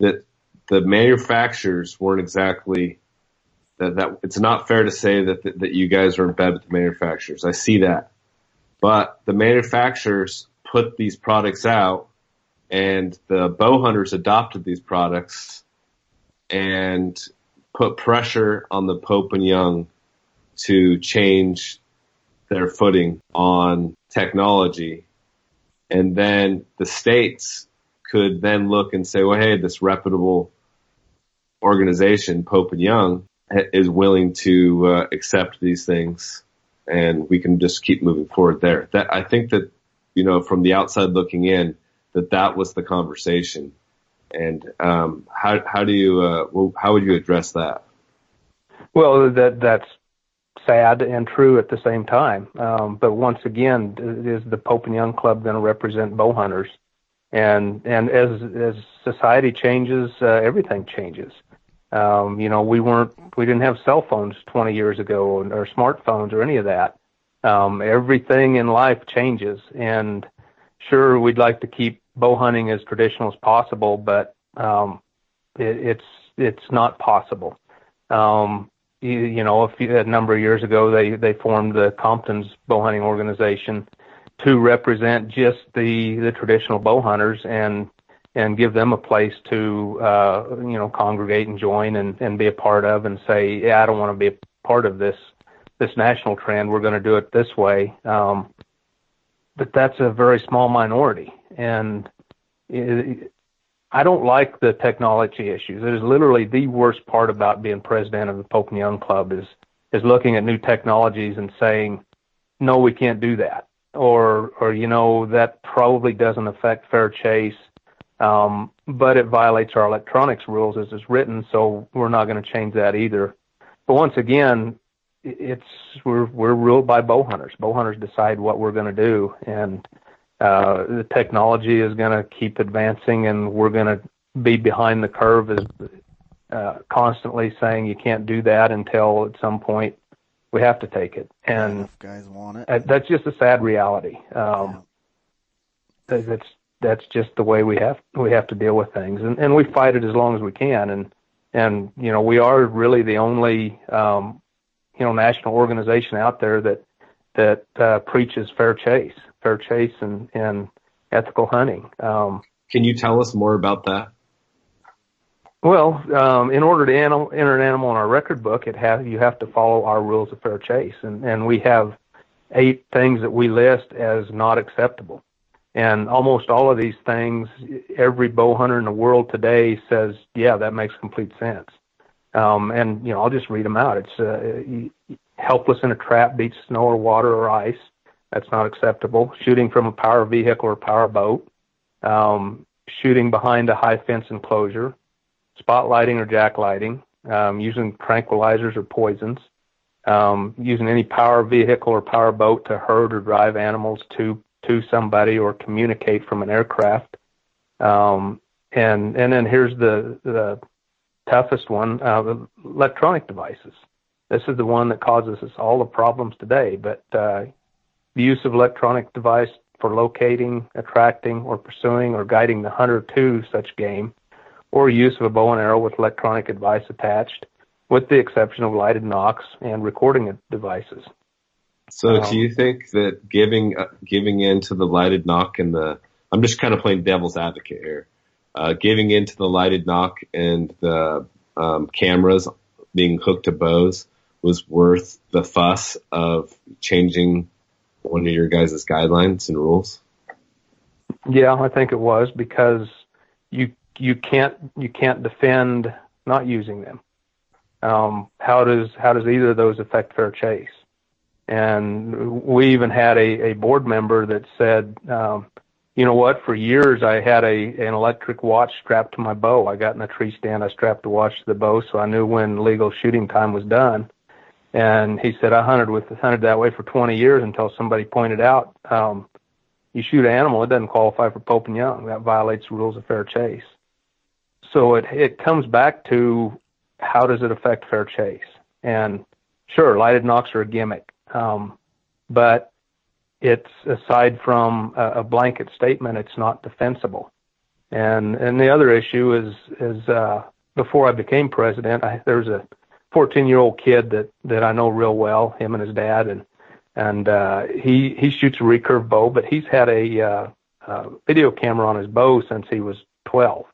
that the manufacturers weren't exactly that, that it's not fair to say that, that that you guys are in bed with the manufacturers. I see that, but the manufacturers put these products out, and the bow hunters adopted these products, and put pressure on the Pope and Young to change their footing on technology. And then the states could then look and say, well, hey, this reputable organization, Pope and Young, is willing to uh, accept these things and we can just keep moving forward there. That I think that, you know, from the outside looking in, that that was the conversation. And um, how how do you uh, well, how would you address that? Well, that that's sad and true at the same time. Um, but once again, is the Pope and Young Club going to represent bow hunters? And and as as society changes, uh, everything changes. Um, you know, we weren't we didn't have cell phones 20 years ago or, or smartphones or any of that. Um, everything in life changes, and sure, we'd like to keep bow hunting as traditional as possible, but um, it, it's it's not possible. Um, you, you know, a, few, a number of years ago, they they formed the Compton's bow hunting organization to represent just the the traditional bow hunters and and give them a place to uh, you know congregate and join and, and be a part of and say, yeah, I don't want to be a part of this this national trend. We're going to do it this way. Um, but that's a very small minority, and it, I don't like the technology issues. It is literally the worst part about being president of the Pope and Young Club is is looking at new technologies and saying, no, we can't do that, or or you know that probably doesn't affect fair chase um, but it violates our electronics rules as it's written, so we're not going to change that either. But once again, it's we're we're ruled by bow hunters. Bow hunters decide what we're going to do, and uh, the technology is going to keep advancing, and we're going to be behind the curve as uh, constantly saying you can't do that until at some point we have to take it. And if guys want it, that's just a sad reality. Um, yeah. That's that's just the way we have we have to deal with things, and and we fight it as long as we can, and and you know we are really the only um, you know national organization out there that that uh, preaches fair chase, fair chase, and and ethical hunting. Um, Can you tell us more about that? Well, um, in order to animal, enter an animal in our record book, it has you have to follow our rules of fair chase, and and we have eight things that we list as not acceptable. And almost all of these things, every bow hunter in the world today says, yeah, that makes complete sense. Um, and, you know, I'll just read them out. It's uh, helpless in a trap beats snow or water or ice. That's not acceptable. Shooting from a power vehicle or power boat. Um, shooting behind a high fence enclosure. Spotlighting or jacklighting. Um, using tranquilizers or poisons. Um, using any power vehicle or power boat to herd or drive animals to to somebody or communicate from an aircraft. Um, and and then here's the the toughest one: uh, electronic devices. This is the one that causes us all the problems today. But uh, the use of electronic device for locating, attracting, or pursuing or guiding the hunter to such game, or use of a bow and arrow with electronic device attached, with the exception of lighted nocks and recording devices. So um, do you think that giving uh, giving in to the lighted nock and the I'm just kind of playing devil's advocate here, uh, giving into the lighted nock and the um, cameras being hooked to bows was worth the fuss of changing one of your guys' guidelines and rules? Yeah, I think it was because you you can't you can't defend not using them. Um, how does how does either of those affect fair chase? And we even had a, a board member that said, um, you know what, for years I had a an electric watch strapped to my bow. I got in a tree stand, I strapped the watch to the bow so I knew when legal shooting time was done. And he said I hunted with hunted that way for 20 years until somebody pointed out, um, you shoot an animal, it doesn't qualify for Pope and Young. That violates the rules of fair chase. So it it comes back to how does it affect fair chase? And sure, lighted nocks are a gimmick. Um, but it's aside from a, a blanket statement, it's not defensible. And and the other issue is is uh, before I became president, I, there was a 14 year old kid that that I know real well, him and his dad, and and uh, he he shoots a recurve bow, but he's had a uh, uh, video camera on his bow since he was 12,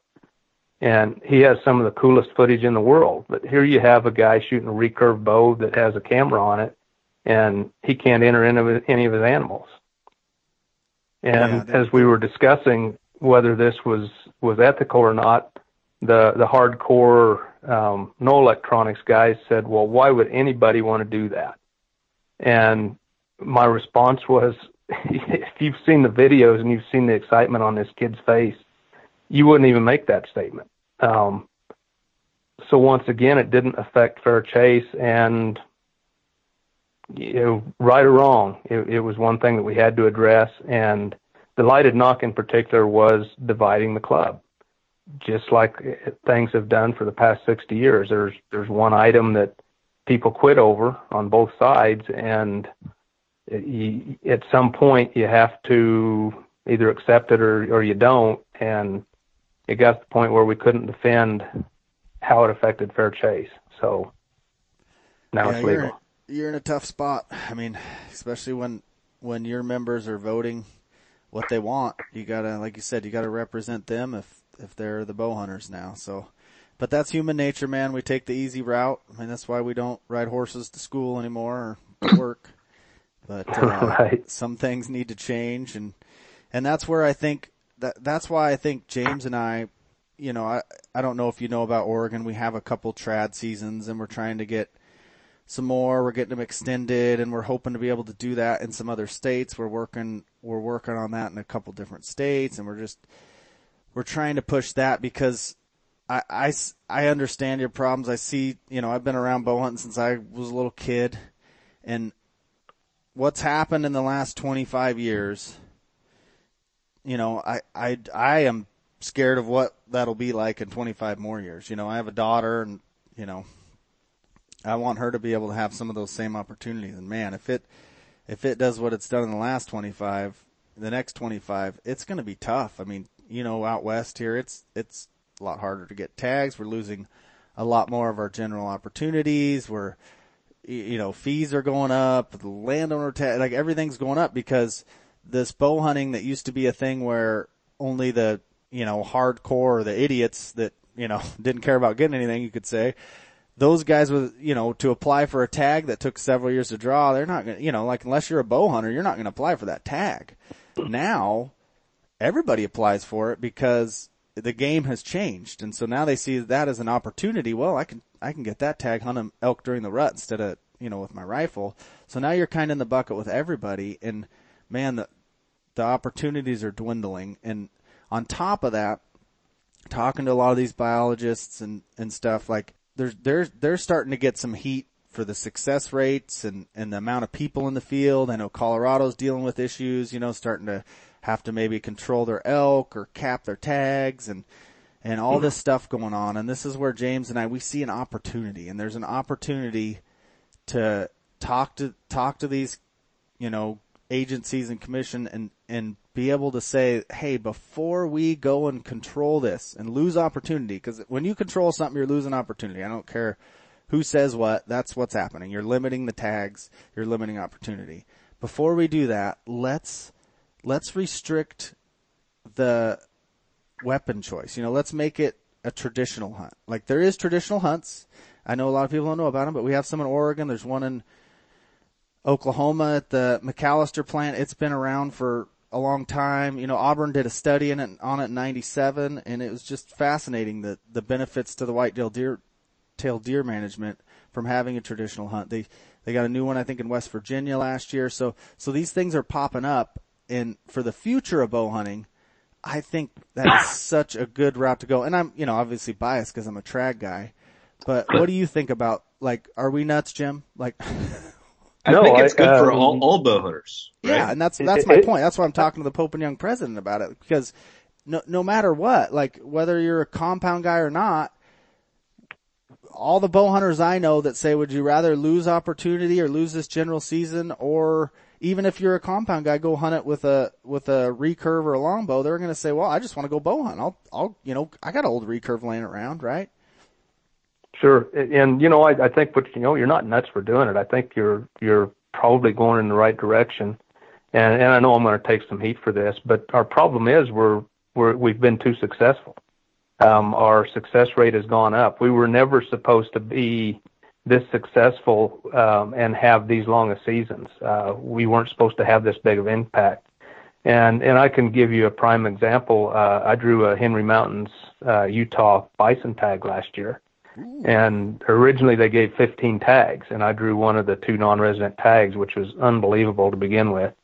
and he has some of the coolest footage in the world. But here you have a guy shooting a recurve bow that has a camera on it, and he can't enter into any of his animals. And yeah, as we were discussing whether this was was ethical or not, the the hardcore um, no electronics guys said, "Well, why would anybody want to do that?" And my response was, [laughs] "If you've seen the videos and you've seen the excitement on this kid's face, you wouldn't even make that statement." Um, so once again, it didn't affect fair chase, and you know, right or wrong, it, it was one thing that we had to address. And the lighted nock in particular was dividing the club, just like things have done for the past 60 years. There's there's one item that people quit over on both sides, and you, at some point you have to either accept it or or you don't. And it got to the point where we couldn't defend how it affected fair chase. So now yeah, it's legal. You're, in a tough spot. I mean, especially when when your members are voting what they want. You gotta, like you said, you gotta represent them if if they're the bow hunters now. So, but that's human nature, man. We take the easy route. I mean, that's why we don't ride horses to school anymore or to [coughs] work. But uh, [laughs] right. some things need to change, and and that's where I think that that's why I think James and I, you know, I I don't know if you know about Oregon. We have a couple trad seasons, and we're trying to get some more. We're getting them extended, and we're hoping to be able to do that in some other states. We're working we're working on that in a couple different states, and we're just we're trying to push that because I, I, I understand your problems. I see, you know, I've been around bow hunting since I was a little kid, and what's happened in the last 25 years, you know, I, I, I am scared of what that'll be like in 25 more years. You know, I have a daughter and, you know, I want her to be able to have some of those same opportunities. And man, if it if it does what it's done in the last 25, the next 25, it's going to be tough. I mean, you know, out west here, it's it's a lot harder to get tags. We're losing a lot more of our general opportunities. We're you know, fees are going up, the landowner tag, like everything's going up because this bow hunting that used to be a thing where only the, you know, hardcore or the idiots that, you know, [laughs] didn't care about getting anything, you could say, those guys with, you know, to apply for a tag that took several years to draw, they're not going to, you know, like unless you're a bow hunter, you're not going to apply for that tag. [clears throat] Now, everybody applies for it because the game has changed. And so now they see that as an opportunity. Well, I can, I can get that tag hunting elk during the rut instead of, you know, with my rifle. So now you're kind of in the bucket with everybody. And man, the, the opportunities are dwindling. And on top of that, talking to a lot of these biologists and, and stuff, like they're they're they're starting to get some heat for the success rates and and the amount of people in the field. I know Colorado's dealing with issues, you know, starting to have to maybe control their elk or cap their tags and and all this stuff going on. And this is where James and I we see an opportunity, and there's an opportunity to talk to talk to these, you know, agencies and commission and and be able to say, hey, before we go and control this and lose opportunity, because when you control something, you're losing opportunity. I don't care who says what, that's what's happening. You're limiting the tags, you're limiting opportunity. Before we do that, let's, let's restrict the weapon choice. You know, let's make it a traditional hunt. Like there is traditional hunts. I know a lot of people don't know about them, but we have some in Oregon. There's one in Oklahoma at the McAlester plant. It's been around for a long time. You know, Auburn did a study in it, on it in 97 and it was just fascinating the, the benefits to the white-tail deer, tail deer management from having a traditional hunt. They, they got a new one, I think, in West Virginia last year. So, so these things are popping up and for the future of bow hunting, I think that is [coughs] such a good route to go. And I'm, you know, obviously biased because I'm a trad guy, but [coughs] what do you think about, like, are we nuts, Jim? Like, [laughs] I No, think it's I- good for um, all, all bow hunters. Right? Yeah, and that's that's it- my it- point. That's why I'm talking to the Pope and Young president about it because no no matter what, like whether you're a compound guy or not, all the bow hunters I know that say, would you rather lose opportunity or lose this general season, or even if you're a compound guy, go hunt it with a with a recurve or a longbow, they're going to say, well, I just want to go bow hunt. I'll I'll you know I got an old recurve laying around, right? Sure, and you know, I, I think, but you know, you're not nuts for doing it. I think you're you're probably going in the right direction, and and I know I'm going to take some heat for this, but our problem is we're we're we've been too successful. Um, our success rate has gone up. We were never supposed to be this successful um, and have these long seasons. Uh, we weren't supposed to have this big of impact. And and I can give you a prime example. Uh, I drew a Henry Mountains uh, Utah bison tag last year, and originally they gave 15 tags, and I drew one of the two non-resident tags, which was unbelievable to begin with.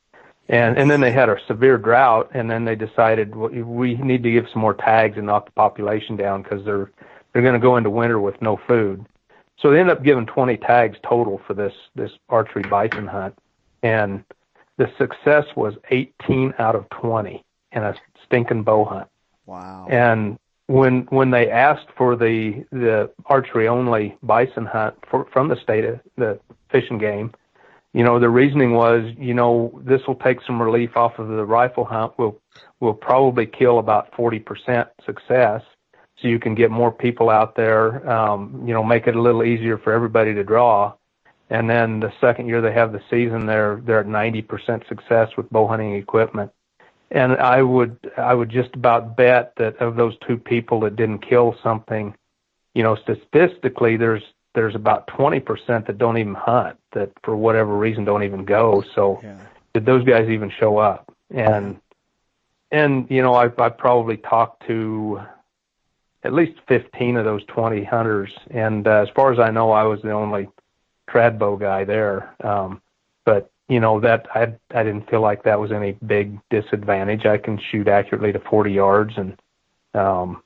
And and then they had a severe drought, and then they decided well, we need to give some more tags and knock the population down because they're they're going to go into winter with no food. so they ended up giving 20 tags total for this this archery bison hunt, and the success was 18 out of 20 in a stinking bow hunt. Wow. And when when they asked for the the archery only bison hunt for, from the state of the fish and game, you know, the reasoning was, you know, this will take some relief off of the rifle hunt. We'll we'll probably kill about 40% success, so you can get more people out there. Um, you know, make it a little easier for everybody to draw. And then the second year they have the season, they're they're at 90% success with bow hunting equipment and I would I would just about bet that of those two people that didn't kill something, you know, statistically there's there's about 20% that don't even hunt that for whatever reason don't even go. So yeah. did those guys even show up? And and you know I I probably talked to at least 15 of those 20 hunters, and uh, as far as I know, I was the only trad bow guy there. Um, you know that I I didn't feel like that was any big disadvantage. I can shoot accurately to 40 yards and um,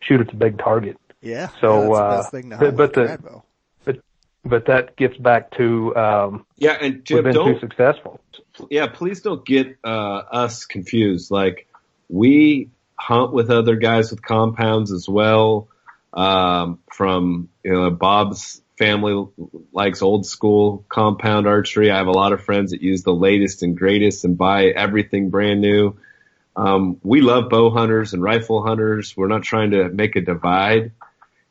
shoot at the big target. Yeah. So, uh, the but the but but that gets back to um, yeah, and Jim, we've been don't, too successful. Yeah, please don't get uh, us confused. Like we hunt with other guys with compounds as well. Um, from you know Bob's family likes old school compound archery. I have a lot of friends that use the latest and greatest and buy everything brand new. Um, we love bow hunters and rifle hunters. We're not trying to make a divide.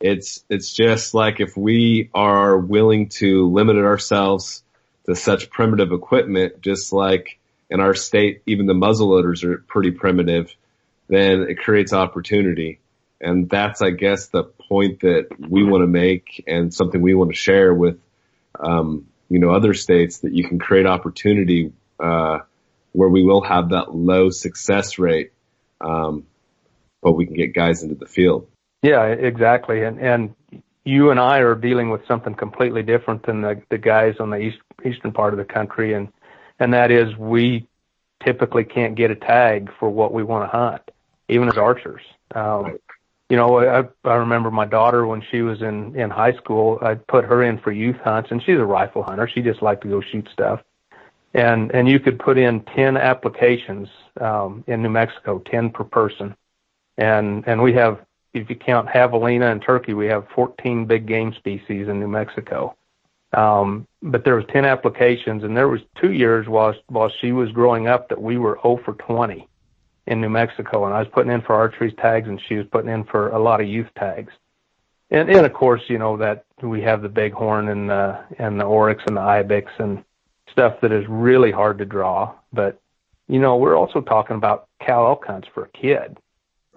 It's, it's just like if we are willing to limit ourselves to such primitive equipment, just like in our state, even the muzzleloaders are pretty primitive, then it creates opportunity. And that's, I guess, the point that we want to make and something we want to share with, um, you know, other states that you can create opportunity, uh, where we will have that low success rate. Um, but we can get guys into the field. Yeah, exactly. And, and you and I are dealing with something completely different than the, the guys on the east, eastern part of the country. And, and that is we typically can't get a tag for what we want to hunt, even as archers. Um, right you know, I, I remember my daughter when she was in in high school. I'd put her in for youth hunts, and she's a rifle hunter. She just liked to go shoot stuff, and and you could put in ten applications um, in New Mexico, ten per person, and and we have, if you count javelina and turkey, we have 14 big game species in New Mexico. Um, but there was 10 applications, and there was two years while while she was growing up that we were 0 for 20 in New Mexico, and I was putting in for archery tags, and she was putting in for a lot of youth tags. And, and of course, you know that we have the bighorn and the and the oryx and the ibex and stuff that is really hard to draw. But you know, we're also talking about cow elk hunts for a kid,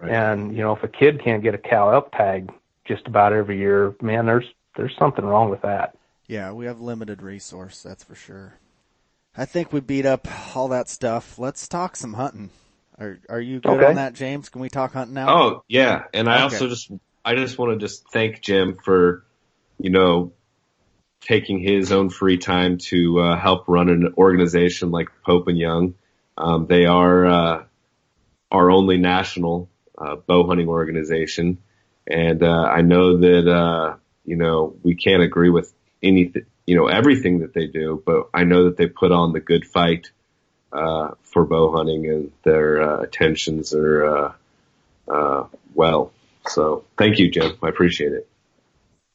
right. and you know, if a kid can't get a cow elk tag just about every year, man, there's there's something wrong with that. Yeah, we have limited resource, that's for sure. I think we beat up all that stuff. Let's talk some hunting. Are are you good okay. on that, James? Can we talk hunting now? Oh yeah, and I okay. also just I just want to just thank Jim for you know taking his own free time to uh, help run an organization like Pope and Young. Um, they are uh, our only national uh, bow hunting organization, and uh, I know that uh, you know we can't agree with anything, you know everything that they do, but I know that they put on the good fight uh, for bow hunting and their uh, attentions are uh, uh, well. So thank you, Jim. I appreciate it.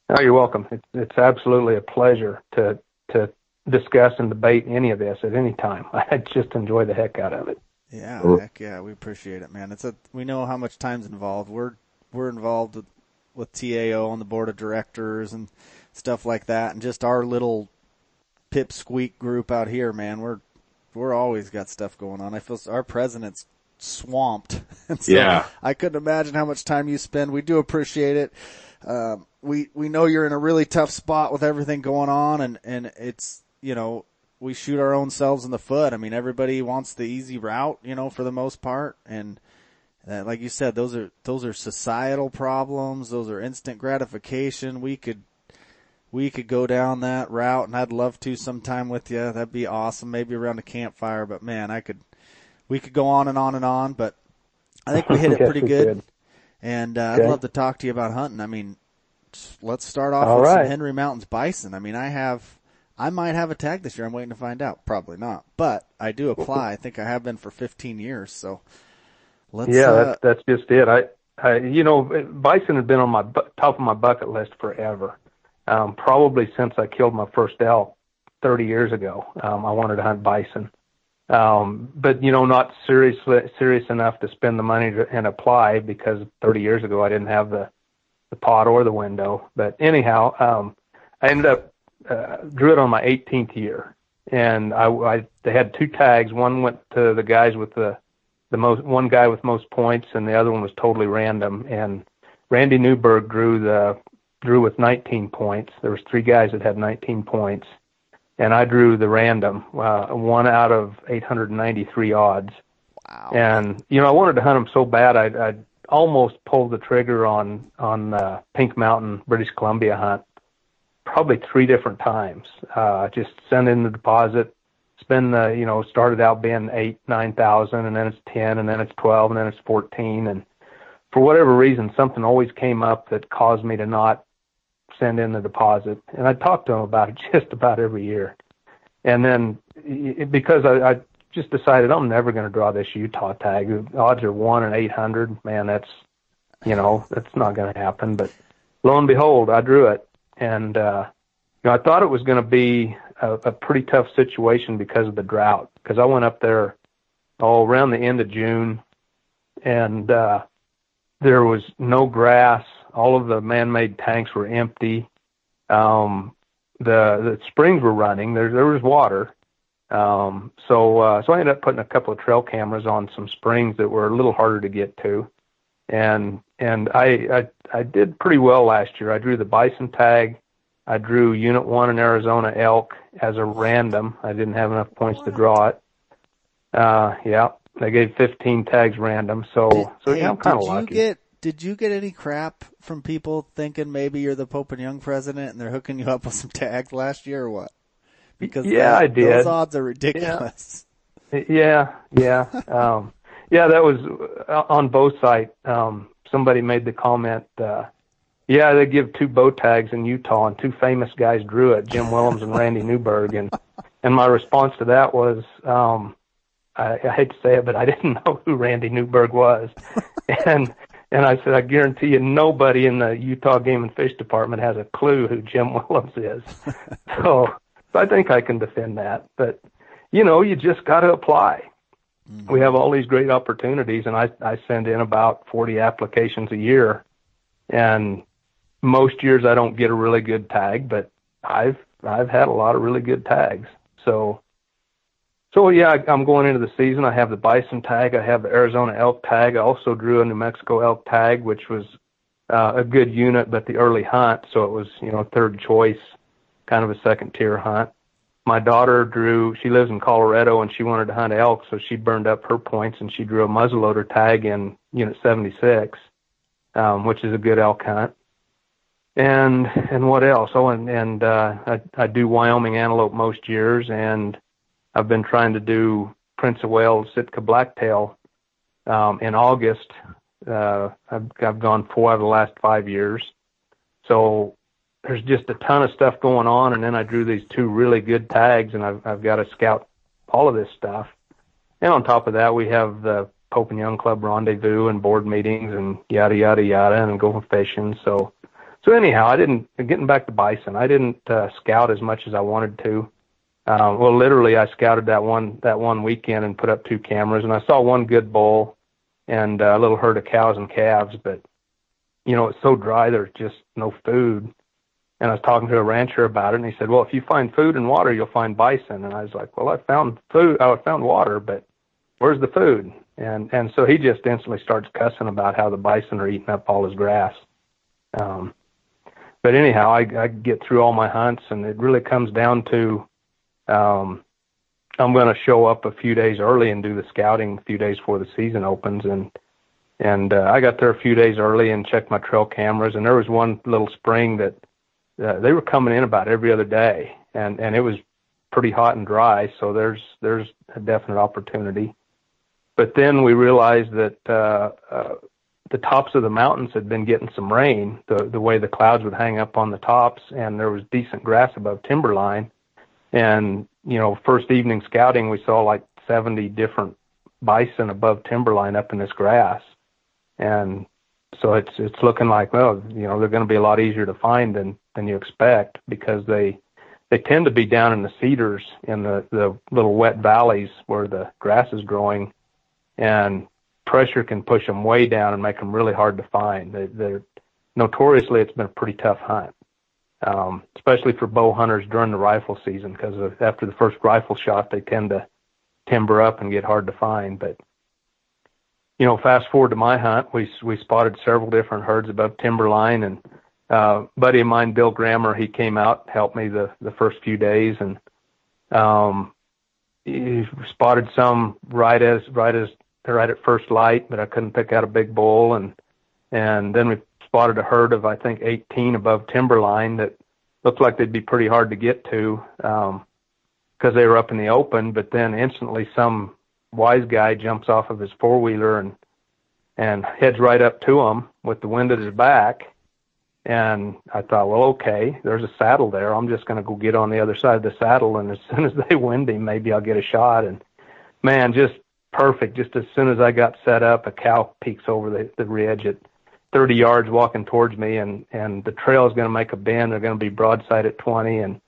Oh, you're welcome. It's, it's absolutely a pleasure to to discuss and debate any of this at any time. [laughs] I just enjoy the heck out of it. Yeah, heck yeah, we appreciate it, man. It's a we know how much time's involved. We're we're involved with, with TAO on the board of directors and stuff like that, and just our little pipsqueak group out here, man. We're we're always got stuff going on. I feel our president's swamped. [laughs] so yeah. I couldn't imagine how much time you spend. We do appreciate it. Um, we, we know you're in a really tough spot with everything going on and, and it's, you know, we shoot our own selves in the foot. I mean, everybody wants the easy route, you know, for the most part. And uh, like you said, those are, those are societal problems. Those are instant gratification. We could we could go down that route and I'd love to sometime with you. That'd be awesome. Maybe around a campfire, but man, I could, we could go on and on and on, but I think we hit [laughs] it pretty good. Could. And, uh, okay. I'd love to talk to you about hunting. I mean, let's start off All with right. some Henry Mountains bison. I mean, I have, I might have a tag this year. I'm waiting to find out. Probably not, but I do apply. I think I have been for 15 years. So let's. yeah, uh, that's that's just it. I, I you know, bison had been on my top of my bucket list forever. Um, probably since I killed my first elk 30 years ago. Um, I wanted to hunt bison, um, but you know, not seriously serious enough to spend the money to, and apply because 30 years ago I didn't have the the pot or the window. But anyhow, um, I ended up uh, drew it on my 18th year, and I, I they had two tags. One went to the guys with the the most one guy with most points, and the other one was totally random. And Randy Newberg drew the drew with 19 points. There was three guys that had 19 points, and I drew the random uh, one out of 893 odds. wow. And you know, I wanted to hunt them so bad, I I almost pulled the trigger on on uh, Pink Mountain, British Columbia hunt, probably three different times. Uh, just send in the deposit, spend the you know started out being eight nine thousand, and then it's ten, and then it's twelve, and then it's fourteen, and for whatever reason, something always came up that caused me to not send in the deposit. And I talked to him about it [laughs] just about every year. And then because I, I just decided I'm never going to draw this Utah tag. The odds are one in 800. Man, that's, you know, that's not going to happen. But lo and behold, I drew it. And, uh, you know, I thought it was going to be a, a pretty tough situation because of the drought. Because I went up there, oh, around the end of June, and uh, there was no grass. All of the man-made tanks were empty. Um, the the springs were running. There there was water. Um, so uh, so I ended up putting a couple of trail cameras on some springs that were a little harder to get to, and and I I, I did pretty well last year. I drew the bison tag. I drew Unit One in Arizona elk as a random. I didn't have enough points to draw it. Uh, yeah, they gave 15 tags random. So Did- so hey, yeah, I'm kind of lucky. get did you get any crap from people thinking maybe you're the Pope and Young president and they're hooking you up with some tags last year or what? Because Yeah, that- I did. Those odds are ridiculous. Yeah, yeah, um, yeah. That was uh, on both sites. Um, somebody made the comment. Uh, yeah, they give two bow tags in Utah, and two famous guys drew it: Jim Willems and Randy Newberg. And and my response to that was, um, I, I hate to say it, but I didn't [laughs] know who Randy Newberg was, and and I said, I guarantee you, nobody in the Utah Game and Fish Department has a clue who Jim [laughs] Willems is. [laughs] so, so I think I can defend that, but you know, you just got to apply. Mm-hmm. We have all these great opportunities, and I I send in about 40 applications a year, and most years I don't get a really good tag, but I've I've had a lot of really good tags. So so yeah, I'm going into the season. I have the bison tag. I have the Arizona elk tag. I also drew a New Mexico elk tag, which was uh, a good unit, but the early hunt, so it was you know third choice, kind of a second tier hunt. My daughter drew. She lives in Colorado, and she wanted to hunt elk, so she burned up her points, and she drew a muzzleloader tag in Unit 76, um, which is a good elk hunt. And and what else? Oh, and and uh, I I do Wyoming antelope most years, and I've been trying to do Prince of Wales Sitka blacktail um, in August. Uh, I've I've gone four out of the last five years, so there's just a ton of stuff going on. And then I drew these two really good tags, and I've I've got to scout all of this stuff. And on top of that, we have the Pope and Young Club rendezvous and board meetings and yada yada yada, and going fishing. So so anyhow, I didn't getting back to bison. I didn't uh, scout as much as I wanted to. Um, well, literally, I scouted that one that one weekend and put up two cameras, and I saw one good bull and uh, a little herd of cows and calves. But you know, it's so dry, there's just no food. And I was talking to a rancher about it, and he said, "Well, if you find food and water, you'll find bison." And I was like, "Well, I found food. I found water, but where's the food?" And and so he just instantly starts cussing about how the bison are eating up all his grass. Um, but anyhow, I, I get through all my hunts, and it really comes down to um, I'm going to show up a few days early and do the scouting a few days before the season opens, and and uh, I got there a few days early and checked my trail cameras, and there was one little spring that uh, they were coming in about every other day, and and it was pretty hot and dry, so there's there's a definite opportunity. But then we realized that uh, uh, the tops of the mountains had been getting some rain, the the way the clouds would hang up on the tops, and there was decent grass above timberline. And you know, first evening scouting, we saw like 70 different bison above timberline up in this grass, and so it's it's looking like well, you know, they're going to be a lot easier to find than than you expect because they they tend to be down in the cedars in the the little wet valleys where the grass is growing, and pressure can push them way down and make them really hard to find. They, they're notoriously it's been a pretty tough hunt, um, especially for bow hunters during the rifle season because after the first rifle shot they tend to timber up and get hard to find. But you know, fast forward to my hunt, we we spotted several different herds above timberline, and uh, buddy of mine, Bill Grammer, he came out helped me the the first few days, and um, he spotted some right as right as right at first light, but I couldn't pick out a big bull, and and then we spotted a herd of I think 18 above timberline that looked like they'd be pretty hard to get to because um, they were up in the open. But then instantly, some wise guy jumps off of his four wheeler and and heads right up to them with the wind at his back. And I thought, well, okay, there's a saddle there. I'm just going to go get on the other side of the saddle, and as [laughs] soon as they wind him, maybe I'll get a shot. And man, just perfect. Just as soon as I got set up, a cow peeks over the, the ridge at 30 yards walking towards me and, and the trail is going to make a bend. They're going to be broadside at 20. And,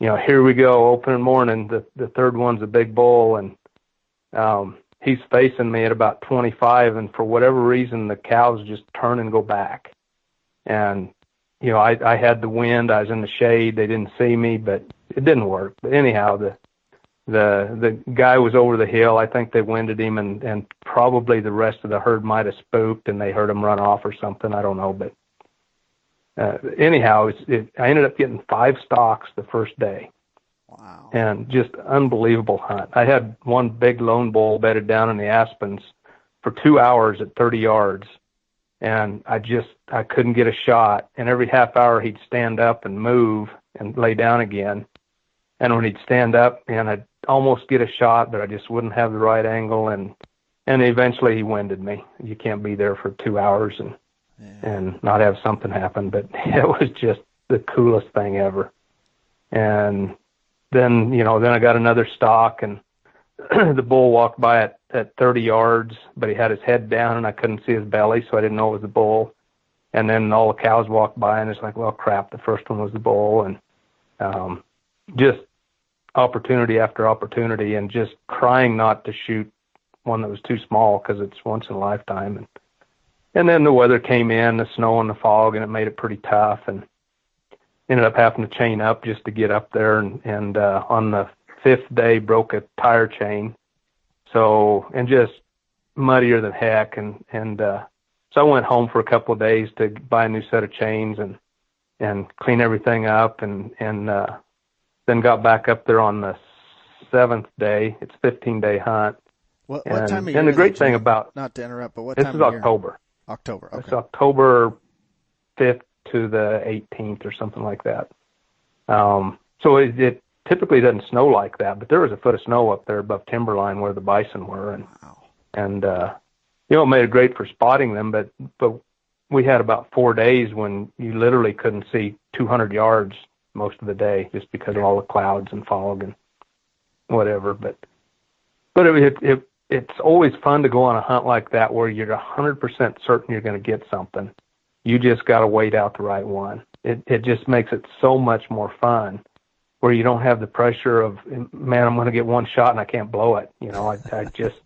you know, here we go, opening morning. The, the third one's a big bull and, um, he's facing me at about 25. And for whatever reason, the cows just turn and go back. And, you know, I, I had the wind. I was in the shade. They didn't see me, but it didn't work. But anyhow, the, the the guy was over the hill. I think they winded him, and and probably the rest of the herd might have spooked, and they heard him run off or something. I don't know, but uh, anyhow, it's, it, I ended up getting five stalks the first day. Wow! And just unbelievable hunt. I had one big lone bull bedded down in the aspens for two hours at 30 yards, and I just I couldn't get a shot. And every half hour he'd stand up and move and lay down again. And when he'd stand up, and I'd almost get a shot, but I just wouldn't have the right angle, and and eventually he winded me. You can't be there for two hours and yeah. and not have something happen. But [laughs] it was just the coolest thing ever. And then you know, then I got another stalk, and [clears throat] the bull walked by at at 30 yards, but he had his head down, and I couldn't see his belly, so I didn't know it was the bull. And then all the cows walked by, and it's like, well, crap, the first one was the bull, and um, just opportunity after opportunity and just trying not to shoot one that was too small because it's once in a lifetime. And and then the weather came in the snow and the fog and it made it pretty tough and ended up having to chain up just to get up there. And and uh on the fifth day broke a tire chain. So and just muddier than heck. And and uh so I went home for a couple of days to buy a new set of chains and and clean everything up and and uh then got back up there on the seventh day. It's a 15 day hunt. What, what and, time of year? And the great thing about not to interrupt, but what this time is October. Year? October. Okay. It's October 5th to the 18th or something like that. Um, so it, it typically doesn't snow like that, but there was a foot of snow up there above timberline where the bison were, and wow. and uh, you know it made it great for spotting them. But but we had about four days when you literally couldn't see 200 yards most of the day just because of all the clouds and fog and whatever. But but it, it, it it's always fun to go on a hunt like that where you're a 100% certain you're going to get something. You just got to wait out the right one. It it just makes it so much more fun where you don't have the pressure of man I'm going to get one shot and I can't blow it. You know, I I just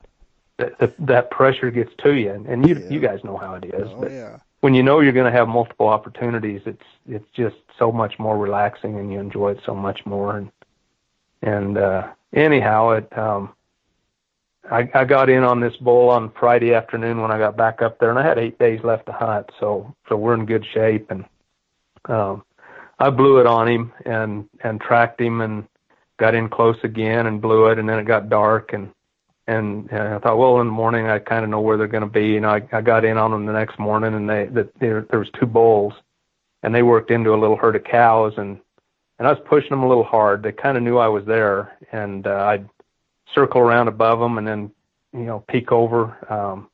that that pressure gets to you and you yeah. you guys know how it is. Oh, but yeah when you know you're going to have multiple opportunities, it's it's just so much more relaxing, and you enjoy it so much more. And and uh, anyhow, it um, I, I got in on this bull on Friday afternoon when I got back up there, and I had eight days left to hunt, so so we're in good shape. And um, I blew it on him and and tracked him and got in close again and blew it, and then it got dark and and, and I thought, well, in the morning I kind of know where they're going to be. And I, I got in on them the next morning, and they that there there was two bulls, and they worked into a little herd of cows, and and I was pushing them a little hard. They kind of knew I was there, and uh, I'd circle around above them, and then you know peek over, um,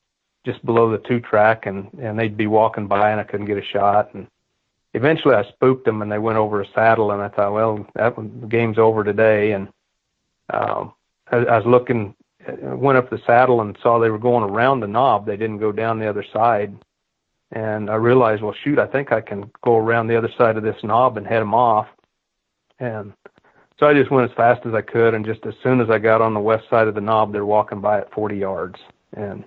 just below the two track, and and they'd be walking by, and I couldn't get a shot, and eventually I spooked them, and they went over a saddle, and I thought, well, that the game's over today, and um, I was looking, went up the saddle and saw they were going around the knob. They didn't go down the other side, and I realized, well, shoot, I think I can go around the other side of this knob and head them off, and so I just went as fast as I could, and just as soon as I got on the west side of the knob, they're walking by at 40 yards, and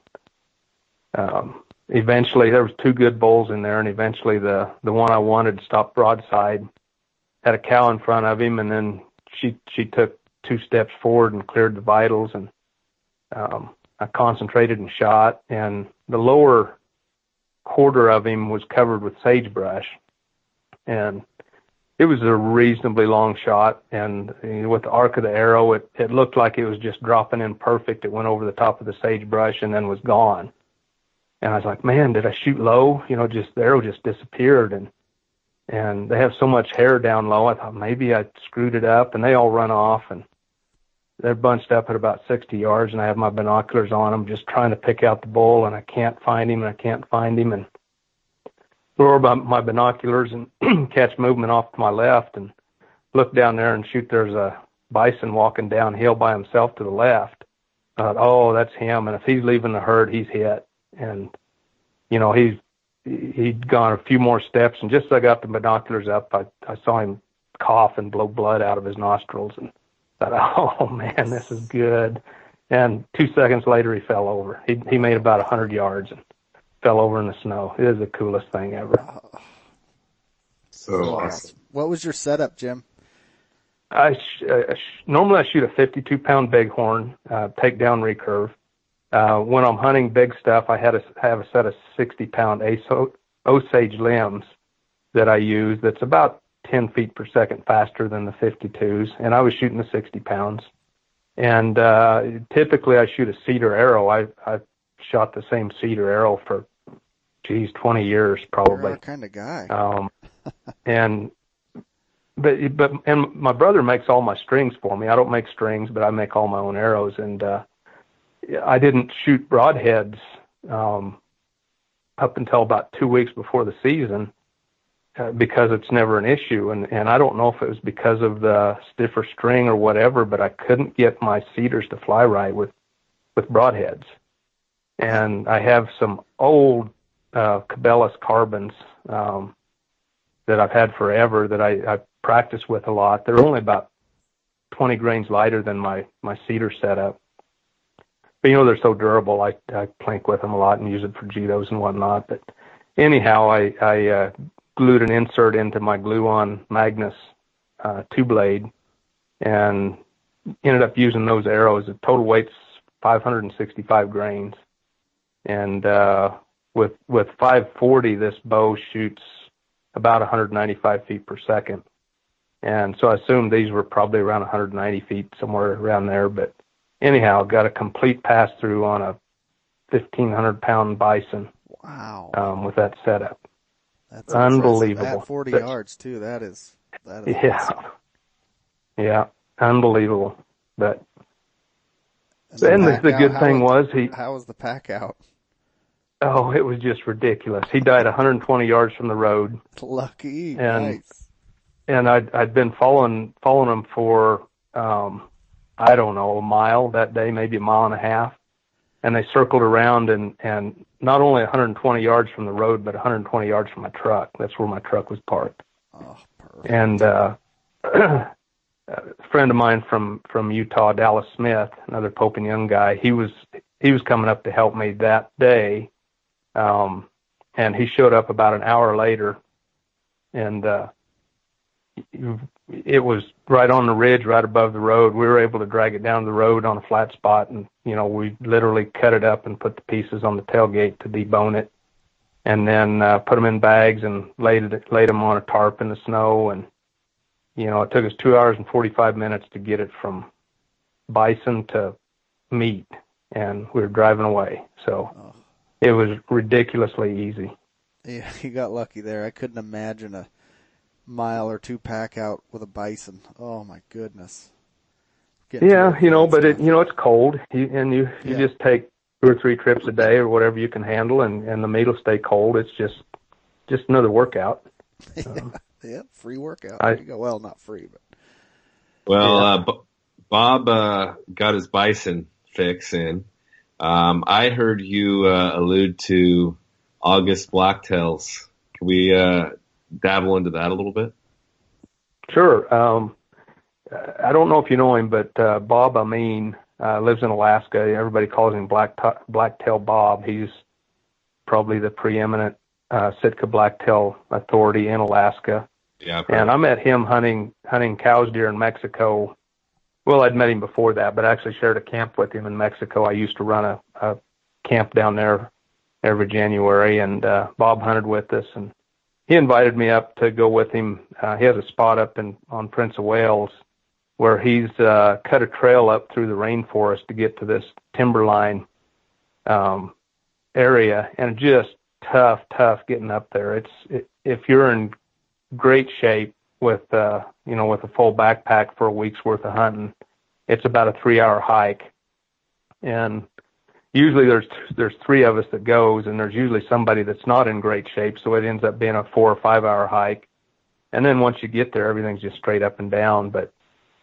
um, eventually there was two good bulls in there, and eventually the the one I wanted stopped broadside, had a cow in front of him, and then she she took two steps forward and cleared the vitals, and um, I concentrated and shot, and the lower quarter of him was covered with sagebrush, and it was a reasonably long shot, and with the arc of the arrow, it it looked like it was just dropping in perfect. It went over the top of the sagebrush and then was gone and I was like, man, did I shoot low? You know, just the arrow just disappeared, and and they have so much hair down low. I thought maybe I screwed it up, and they all run off, and they're bunched up at about 60 yards, and I have my binoculars on them, just trying to pick out the bull, and I can't find him, and I can't find him, and lower my, my binoculars and [clears throat] catch movement off to my left, and look down there and shoot. There's a bison walking downhill by himself to the left. I thought, oh, that's him, and if he's leaving the herd, he's hit and you know he's he'd gone a few more steps, and just as I got the binoculars up, I I saw him cough and blow blood out of his nostrils, and thought, [laughs] oh man, this is good. And two seconds later, he fell over. He he made about a hundred yards and fell over in the snow. It is the coolest thing ever. So awesome. What was your setup, Jim? I sh- uh, sh- normally I shoot a 52 pound bighorn, uh, takedown recurve. Uh, when I'm hunting big stuff, I had a have a set of 60 pound Osage limbs that I use. That's about 10 feet per second faster than the 52s, and I was shooting the 60 pounds. And uh, typically, I shoot a cedar arrow. I I shot the same cedar arrow for, geez, 20 years probably. kind of guy. Um, [laughs] and but but and my brother makes all my strings for me. I don't make strings, but I make all my own arrows. And uh, I didn't shoot broadheads um, up until about two weeks before the season uh, because it's never an issue. And, and I don't know if it was because of the stiffer string or whatever, but I couldn't get my cedars to fly right with, with broadheads. And I have some old uh, Cabela's carbons um, that I've had forever that I, I practice with a lot. They're only about 20 grains lighter than my, my cedar setup but you know they're so durable. I I plank with them a lot and use it for JITOs and whatnot. But anyhow, I I uh, glued an insert into my glue-on Magnus uh, two blade and ended up using those arrows. The total weight's 565 grains, and uh, with with 540, this bow shoots about 195 feet per second. And so I assumed these were probably around 190 feet, somewhere around there. But anyhow, got a complete pass through on a 1,500 pound bison. Wow. Um, with that setup. That's unbelievable. At 40 That's, yards too. That is, that is yeah. Awesome. Yeah. Unbelievable. But, and the, the, the good thing was he, how was the pack out? Oh, it was just ridiculous. He died 120 yards from the road. Lucky. And, nice. And I'd, I'd been following, following him for, um, I don't know, a mile that day, maybe a mile and a half. And they circled around and, and not only 120 yards from the road, but 120 yards from my truck. That's where my truck was parked. Oh. And, uh, [clears throat] a friend of mine from, from Utah, Dallas Smith, another Pope and Young guy, he was, he was coming up to help me that day. Um, and he showed up about an hour later and, uh, it was right on the ridge, right above the road. We were able to drag it down the road on a flat spot, and you know we literally cut it up and put the pieces on the tailgate to debone it, and then uh, put them in bags and laid it laid them on a tarp in the snow. And you know it took us two hours and forty five minutes to get it from bison to meat, and we were driving away. So oh. it was ridiculously easy. Yeah, [laughs] you got lucky there. I couldn't imagine a mile or two pack out with a bison. Oh my goodness. Getting yeah, you know, but it, you know, it's cold you, and you, you yeah. just take two or three trips a day or whatever you can handle, and and the meat will stay cold. It's just just another workout. [laughs] Um, yeah, free workout. I, go. Well, not free, but well, yeah. uh, B- Bob uh, got his bison fix in. Um, I heard you uh, allude to August blacktails. Can we uh, dabble into that a little bit? Sure. Um, I don't know if you know him, but uh, Bob Ameen uh, lives in Alaska. Everybody calls him Black t- Blacktail Bob. He's probably the preeminent uh, Sitka blacktail authority in Alaska. Yeah. And I met him hunting hunting Coues deer in Mexico. Well, I'd met him before that, but I actually shared a camp with him in Mexico. I used to run a, a camp down there every January, and uh, Bob hunted with us, and he invited me up to go with him. Uh, he has a spot up in on Prince of Wales where he's uh, cut a trail up through the rainforest to get to this timberline um, area, and just tough, tough getting up there. It's it, if you're in great shape with uh, you know with a full backpack for a week's worth of hunting, it's about a three-hour hike, and usually there's there's three of us that goes, and there's usually somebody that's not in great shape, so it ends up being a four or five-hour hike. And then once you get there, everything's just straight up and down. But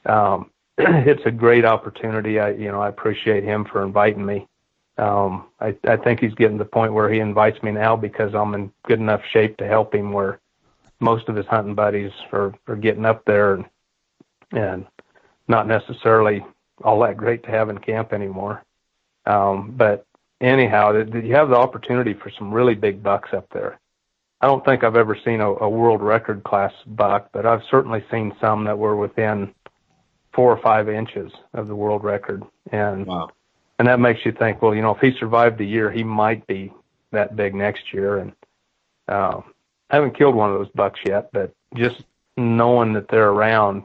um, [clears throat] it's a great opportunity. I, you know, I appreciate him for inviting me. Um, I, I think he's getting to the point where he invites me now because I'm in good enough shape to help him where most of his hunting buddies are, are getting up there and, and not necessarily all that great to have in camp anymore. Um, but anyhow, you have the opportunity for some really big bucks up there. I don't think I've ever seen a, a world record class buck, but I've certainly seen some that were within four or five inches of the world record. And wow. and that makes you think, well, you know, if he survived the year, he might be that big next year. And uh, I haven't killed one of those bucks yet, but just knowing that they're around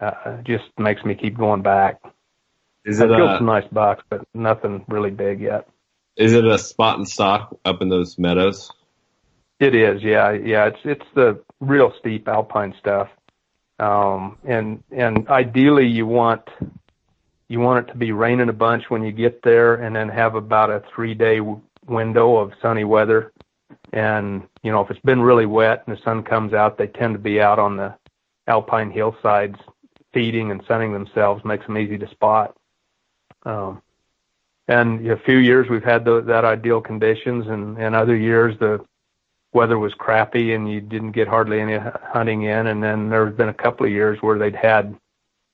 uh, just makes me keep going back. Is it I've killed a, some nice box, but nothing really big yet. Is it a spot and stalk up in those meadows? It is, yeah, yeah. It's it's the real steep alpine stuff. Um, and and ideally you want you want it to be raining a bunch when you get there, and then have about a three day w- window of sunny weather. And you know if it's been really wet and the sun comes out, they tend to be out on the alpine hillsides feeding and sunning themselves, makes them easy to spot. Um, and a few years we've had the, that ideal conditions, and, and other years the weather was crappy and you didn't get hardly any hunting in. And then there's been a couple of years where they'd had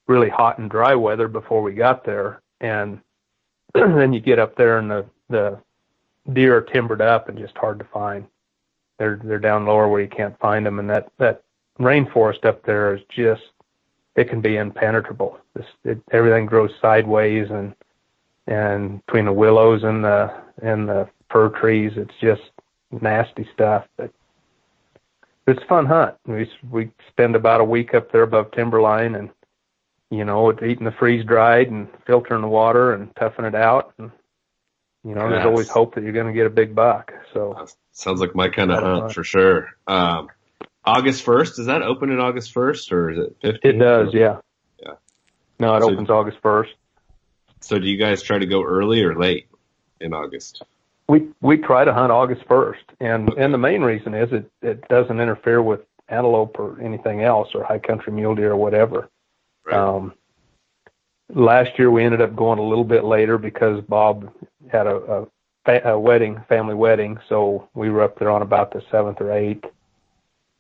really hot and dry weather before we got there. And [clears throat] then you get up there and the, the deer are timbered up and just hard to find. They're, they're down lower where you can't find them. And that, that rainforest up there is just, it can be impenetrable. This, it, everything grows sideways and, and between the willows and the, and the fir trees, it's just, nasty stuff. But it's a fun hunt. We we spend about a week up there above timberline, and you know, eating the freeze dried and filtering the water and toughing it out. And you know, yes. there's always hope that you're going to get a big buck. So sounds like my kind of hunt for sure. Um, August first is that open in August first or is it 15th? It does, yeah. Yeah. No, it so, opens August first. So do you guys try to go early or late in August? we we try to hunt August first, and and the main reason is it it doesn't interfere with antelope or anything else or high country mule deer or whatever. Right. Um, last year we ended up going a little bit later because Bob had a, a, a wedding, family wedding, so we were up there on about the seventh or eighth.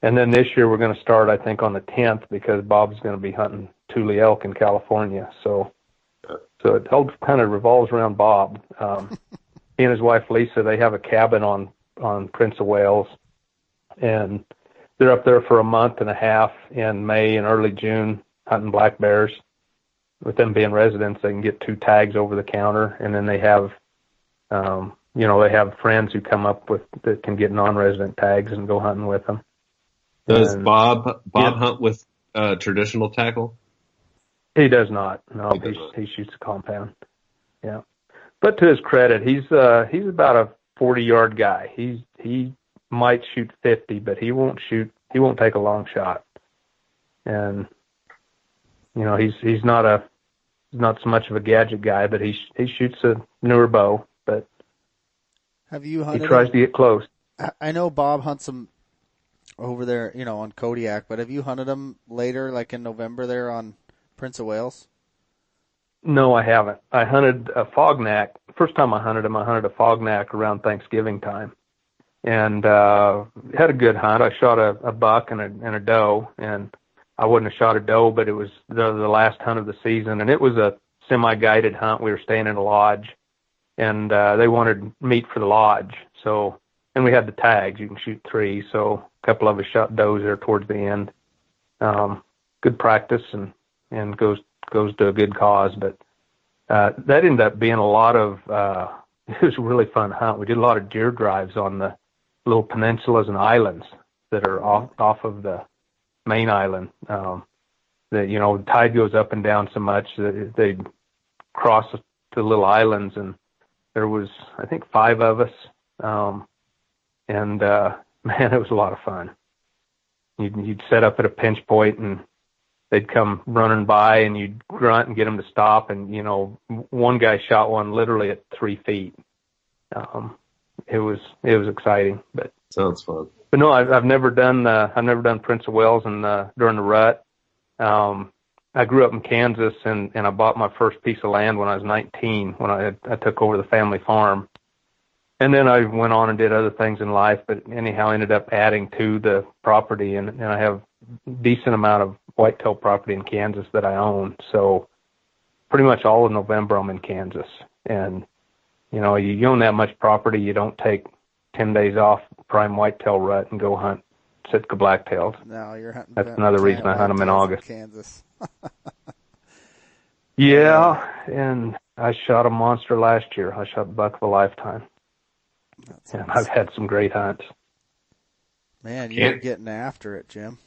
And then this year we're going to start, I think, on the tenth because Bob's going to be hunting Tule elk in California. So, so it all kind of revolves around Bob. Um, he and his wife Lisa they have a cabin on on Prince of Wales, and they're up there for a month and a half in May and early June hunting black bears. With them being residents, they can get two tags over the counter, and then they have, um, you know, they have friends who come up with that can get non-resident tags and go hunting with them. Does and, Bob Bob yeah. hunt with uh, traditional tackle? He does not. No, he, he, he shoots a compound. Yeah but to his credit, he's uh he's about a 40 yard guy. He's he might shoot 50, but he won't shoot. He won't take a long shot. And you know, he's he's not a not so much of a gadget guy, but he he shoots a newer bow, but have you hunted? He tries them? to get close. I know Bob hunts them over there, you know, on Kodiak. But have you hunted them later, like in November, there on Prince of Wales? No, I haven't. I hunted Afognak. First time I hunted him, I hunted Afognak around Thanksgiving time, and uh, had a good hunt. I shot a, a buck and a, and a doe, and I wouldn't have shot a doe, but it was the, the last hunt of the season, and it was a semi-guided hunt. We were staying in a lodge, and uh, they wanted meat for the lodge. So, and we had the tags. You can shoot three. So couple of us shot does there towards the end. Um, good practice and and goes goes to a good cause. But uh, that ended up being a lot of. Uh, [laughs] it was a really fun hunt. We did a lot of deer drives on the little peninsulas and islands that are off off of the main island. Um, that you know, the tide goes up and down so much that they cross the little islands and there was I think five of us, um, and uh, man, [laughs] it was a lot of fun. You'd, you'd set up at a pinch point and they'd come running by and you'd grunt and get them to stop. And you know, one guy shot one literally at three feet. Um, it was it was exciting, but sounds fun. But no, I've, I've never done uh, I've never done Prince of Wales and uh, during the rut. Um, I grew up in Kansas and, and I bought my first piece of land when I was 19 when I, had, I took over the family farm. And then I went on and did other things in life, but anyhow, ended up adding to the property and, and I have decent amount of whitetail property in Kansas that I own. So pretty much all of November I'm in Kansas and you know, you, own that much property, you don't take 10 days off prime whitetail rut and go hunt Sitka blacktails. No, you're hunting. That's another reason I hunt them in August. Kansas. [laughs] yeah, and I shot a monster last year. I shot buck of a lifetime. That's and awesome. I've had some great hunts. Man, you're Can- getting after it, Jim.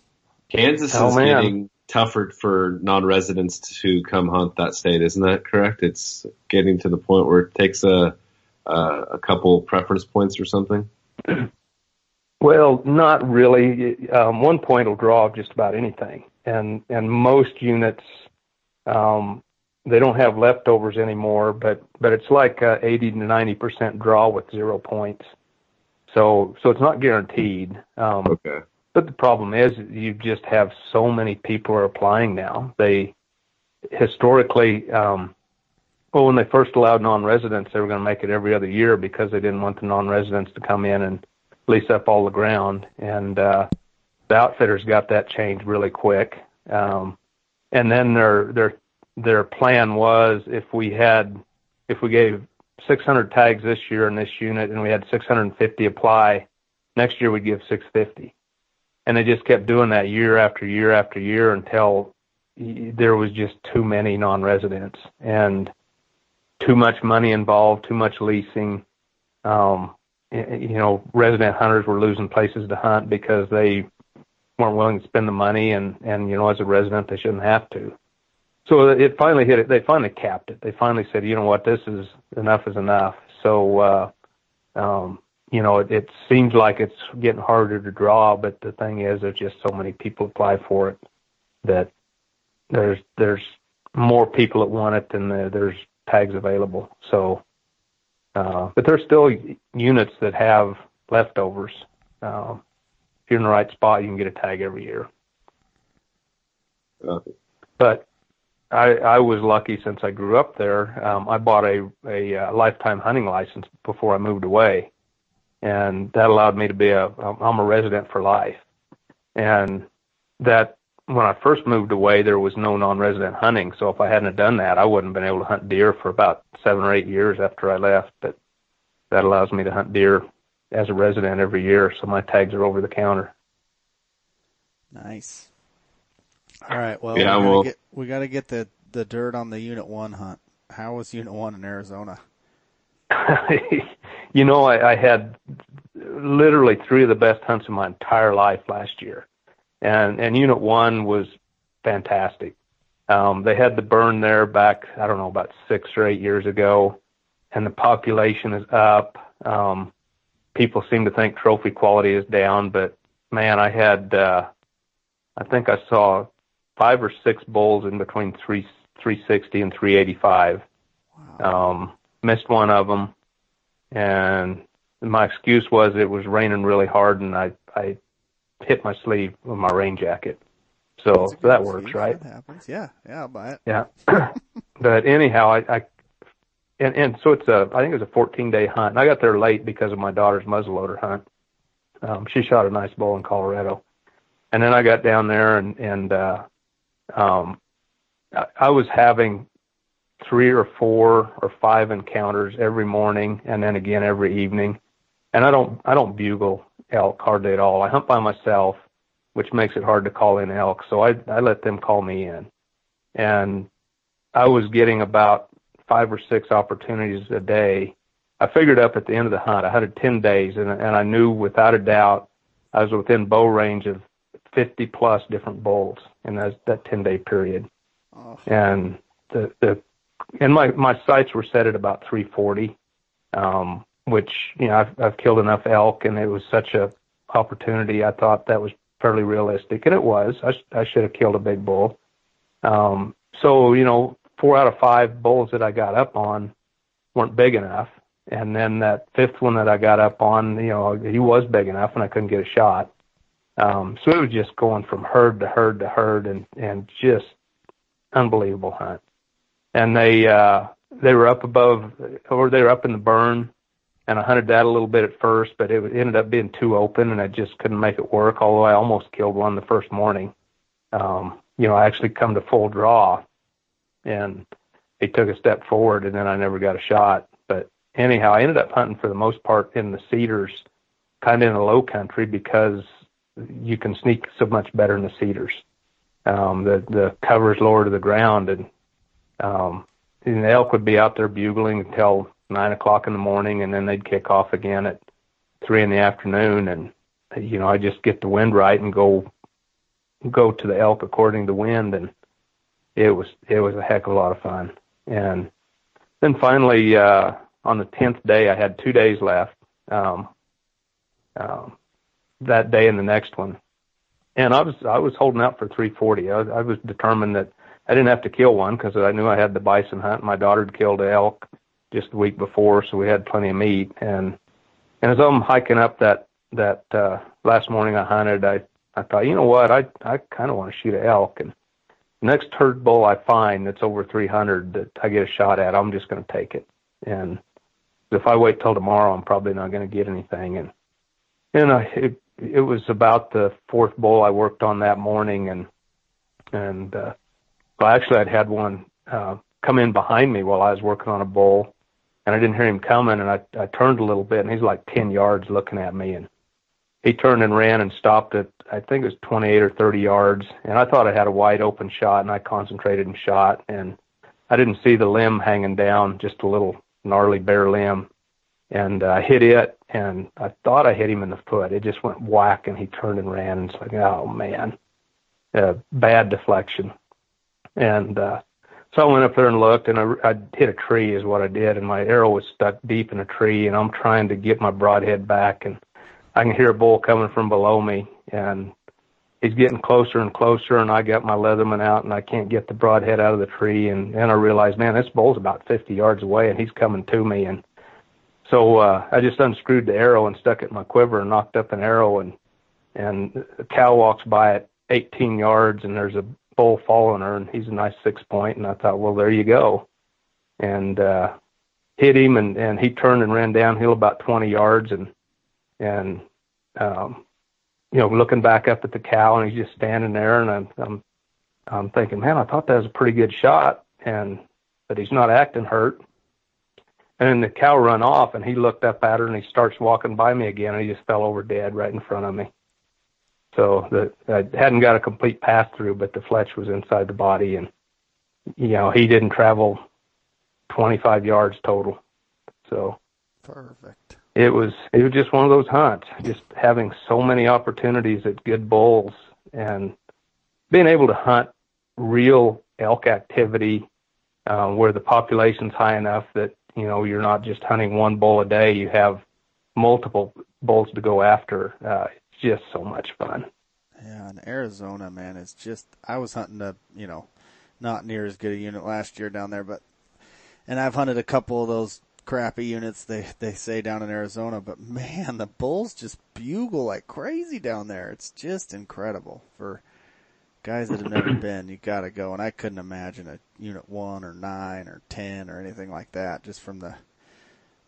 Kansas oh, is man. getting tougher for non-residents to come hunt that state, isn't that correct? It's getting to the point where it takes a a, a couple preference points or something. [clears throat] Well, not really. Um, one point will draw just about anything, and and most units, um, they don't have leftovers anymore. But but it's like a 80 to 90 percent draw with zero points. So so it's not guaranteed. Um, okay. But the problem is you just have so many people are applying now. They historically, um, well, when they first allowed non-residents, they were going to make it every other year because they didn't want the non-residents to come in and lease up all the ground. And uh, the outfitters got that changed really quick. Um, and then their their their plan was if we had if we gave 600 tags this year in this unit and we had 650 apply, next year we'd give 650. And they just kept doing that year after year after year until there was just too many non-residents and too much money involved, too much leasing. Um, you know, resident hunters were losing places to hunt because they weren't willing to spend the money, and and you know, as a resident, they shouldn't have to. So it finally hit it. They finally capped it. They finally said, you know what, this is enough is enough. So, uh, um, you know, it, it seems like it's getting harder to draw, but the thing is, there's just so many people apply for it that there's there's more people that want it than there's tags available. So uh, but there's still units that have leftovers. Uh, if you're in the right spot, you can get a tag every year. Okay. But I, I was lucky since I grew up there. Um, I bought a, a, a lifetime hunting license before I moved away, and that allowed me to be a I'm a resident for life. And that when I first moved away, there was no non-resident hunting. So if I hadn't done that, I wouldn't have been able to hunt deer for about seven or eight years after I left. But that allows me to hunt deer as a resident every year. So my tags are over the counter. Nice. All right. Well, yeah, we well, get, we got to get the the dirt on the Unit One hunt. How was Unit One in Arizona? [laughs] you know, I, I had literally three of the best hunts of my entire life last year and and Unit One was fantastic. Um, they had the burn there back, I don't know, about six or eight years ago, and the population is up. Um, people seem to think trophy quality is down, but man, I had, uh, I think I saw five or six bulls in between three, 360 and 385. Wow. Um, missed one of them. and my excuse was it was raining really hard and I I hit my sleeve with my rain jacket. So that works, right? That happens. Yeah, yeah, I'll buy it. Yeah. [coughs] but anyhow, I, I and and so it's a I think it was a 14 day hunt. And I got there late because of my daughter's muzzleloader hunt. Um, she shot a nice bull in Colorado, and then I got down there and and uh, um, I, I was having three or four or five encounters every morning, and then again every evening. And I don't I don't bugle elk hardly at all. I hunt by myself, which makes it hard to call in elk. So I I let them call me in, and I was getting about five or six opportunities a day. I figured up at the end of the hunt, I had 10 days, and, and I knew without a doubt I was within bow range of 50 plus different bulls in that, that 10 day period. Oh. And the, the, and my, my sights were set at about 340, um, which, you know, I've, I've killed enough elk and it was such a opportunity. I thought that was fairly realistic and it was, I, I should have killed a big bull. Um, so, you know, four out of five bulls that I got up on weren't big enough. And then that fifth one that I got up on, you know, he was big enough and I couldn't get a shot. Um, so it was just going from herd to herd to herd and, and just unbelievable hunt. And they, uh, they were up above, or they were up in the burn and I hunted that a little bit at first, but it ended up being too open and I just couldn't make it work. Although I almost killed one the first morning. Um, you know, I actually come to full draw and he took a step forward and then I never got a shot. But anyhow, I ended up hunting for the most part in the cedars, kind of in the low country because you can sneak so much better in the cedars. Um, the the cover is lower to the ground, and um, and the elk would be out there bugling until nine o'clock in the morning, and then they'd kick off again at three in the afternoon. And you know, I just get the wind right and go go to the elk according to the wind, and it was it was a heck of a lot of fun. And then finally, uh, on the tenth day, I had two days left. Um, um, that day and the next one, and I was I was holding out for 340. I, I was determined that I didn't have to kill one because I knew I had the bison hunt. My daughter had killed elk just the week before, so we had plenty of meat. And and as I'm hiking up that that uh, last morning I hunted, I I thought, you know what, I I kind of want to shoot an elk, and next herd bull I find that's over 300 that I get a shot at, I'm just going to take it. And if I wait till tomorrow, I'm probably not going to get anything. And and I, it it was about the fourth bull I worked on that morning, and and uh, well, actually I'd had one uh, come in behind me while I was working on a bull, and I didn't hear him coming, and I I turned a little bit, and he's like 10 yards looking at me, and he turned and ran and stopped at I think it was 28 or 30 yards, and I thought I had a wide open shot, and I concentrated and shot, and I didn't see the limb hanging down, just a little gnarly bare limb, and I uh, hit it, and I thought I hit him in the foot. It just went whack, and he turned and ran, and it's like, oh man, uh, bad deflection, and uh, so I went up there and looked, and I, I hit a tree is what I did, and my arrow was stuck deep in a tree, and I'm trying to get my broadhead back, and I can hear a bull coming from below me, and he's getting closer and closer, and I got my Leatherman out, and I can't get the broadhead out of the tree, and then I realize, man, this bull's about 50 yards away, and he's coming to me, and so uh, I just unscrewed the arrow and stuck it in my quiver and nocked up an arrow, and and a cow walks by at 18 yards, and there's a bull following her, and he's a nice six point, and I thought, well, there you go, and uh, hit him, and and he turned and ran downhill about 20 yards, and and um, you know, looking back up at the cow, and he's just standing there, and I'm I'm I'm thinking, man, I thought that was a pretty good shot, and but he's not acting hurt. And then the cow run off, and he looked up at her, and he starts walking by me again, and he just fell over dead right in front of me. So the I hadn't got a complete pass through, but the fletch was inside the body, and you know he didn't travel 25 yards total. So perfect it was it was just one of those hunts, just having so many opportunities at good bulls and being able to hunt real elk activity um, where the population's high enough that you know you're not just hunting one bull a day, you have multiple bulls to go after. Uh, it's just so much fun. Yeah, in Arizona, man, it's just I was hunting a you know not near as good a unit last year down there, but and I've hunted a couple of those crappy units they they say down in Arizona, but man, the bulls just bugle like crazy down there. It's just incredible for guys that have never [coughs] been. You got to go, and I couldn't imagine a unit one or nine or ten or anything like that. Just from the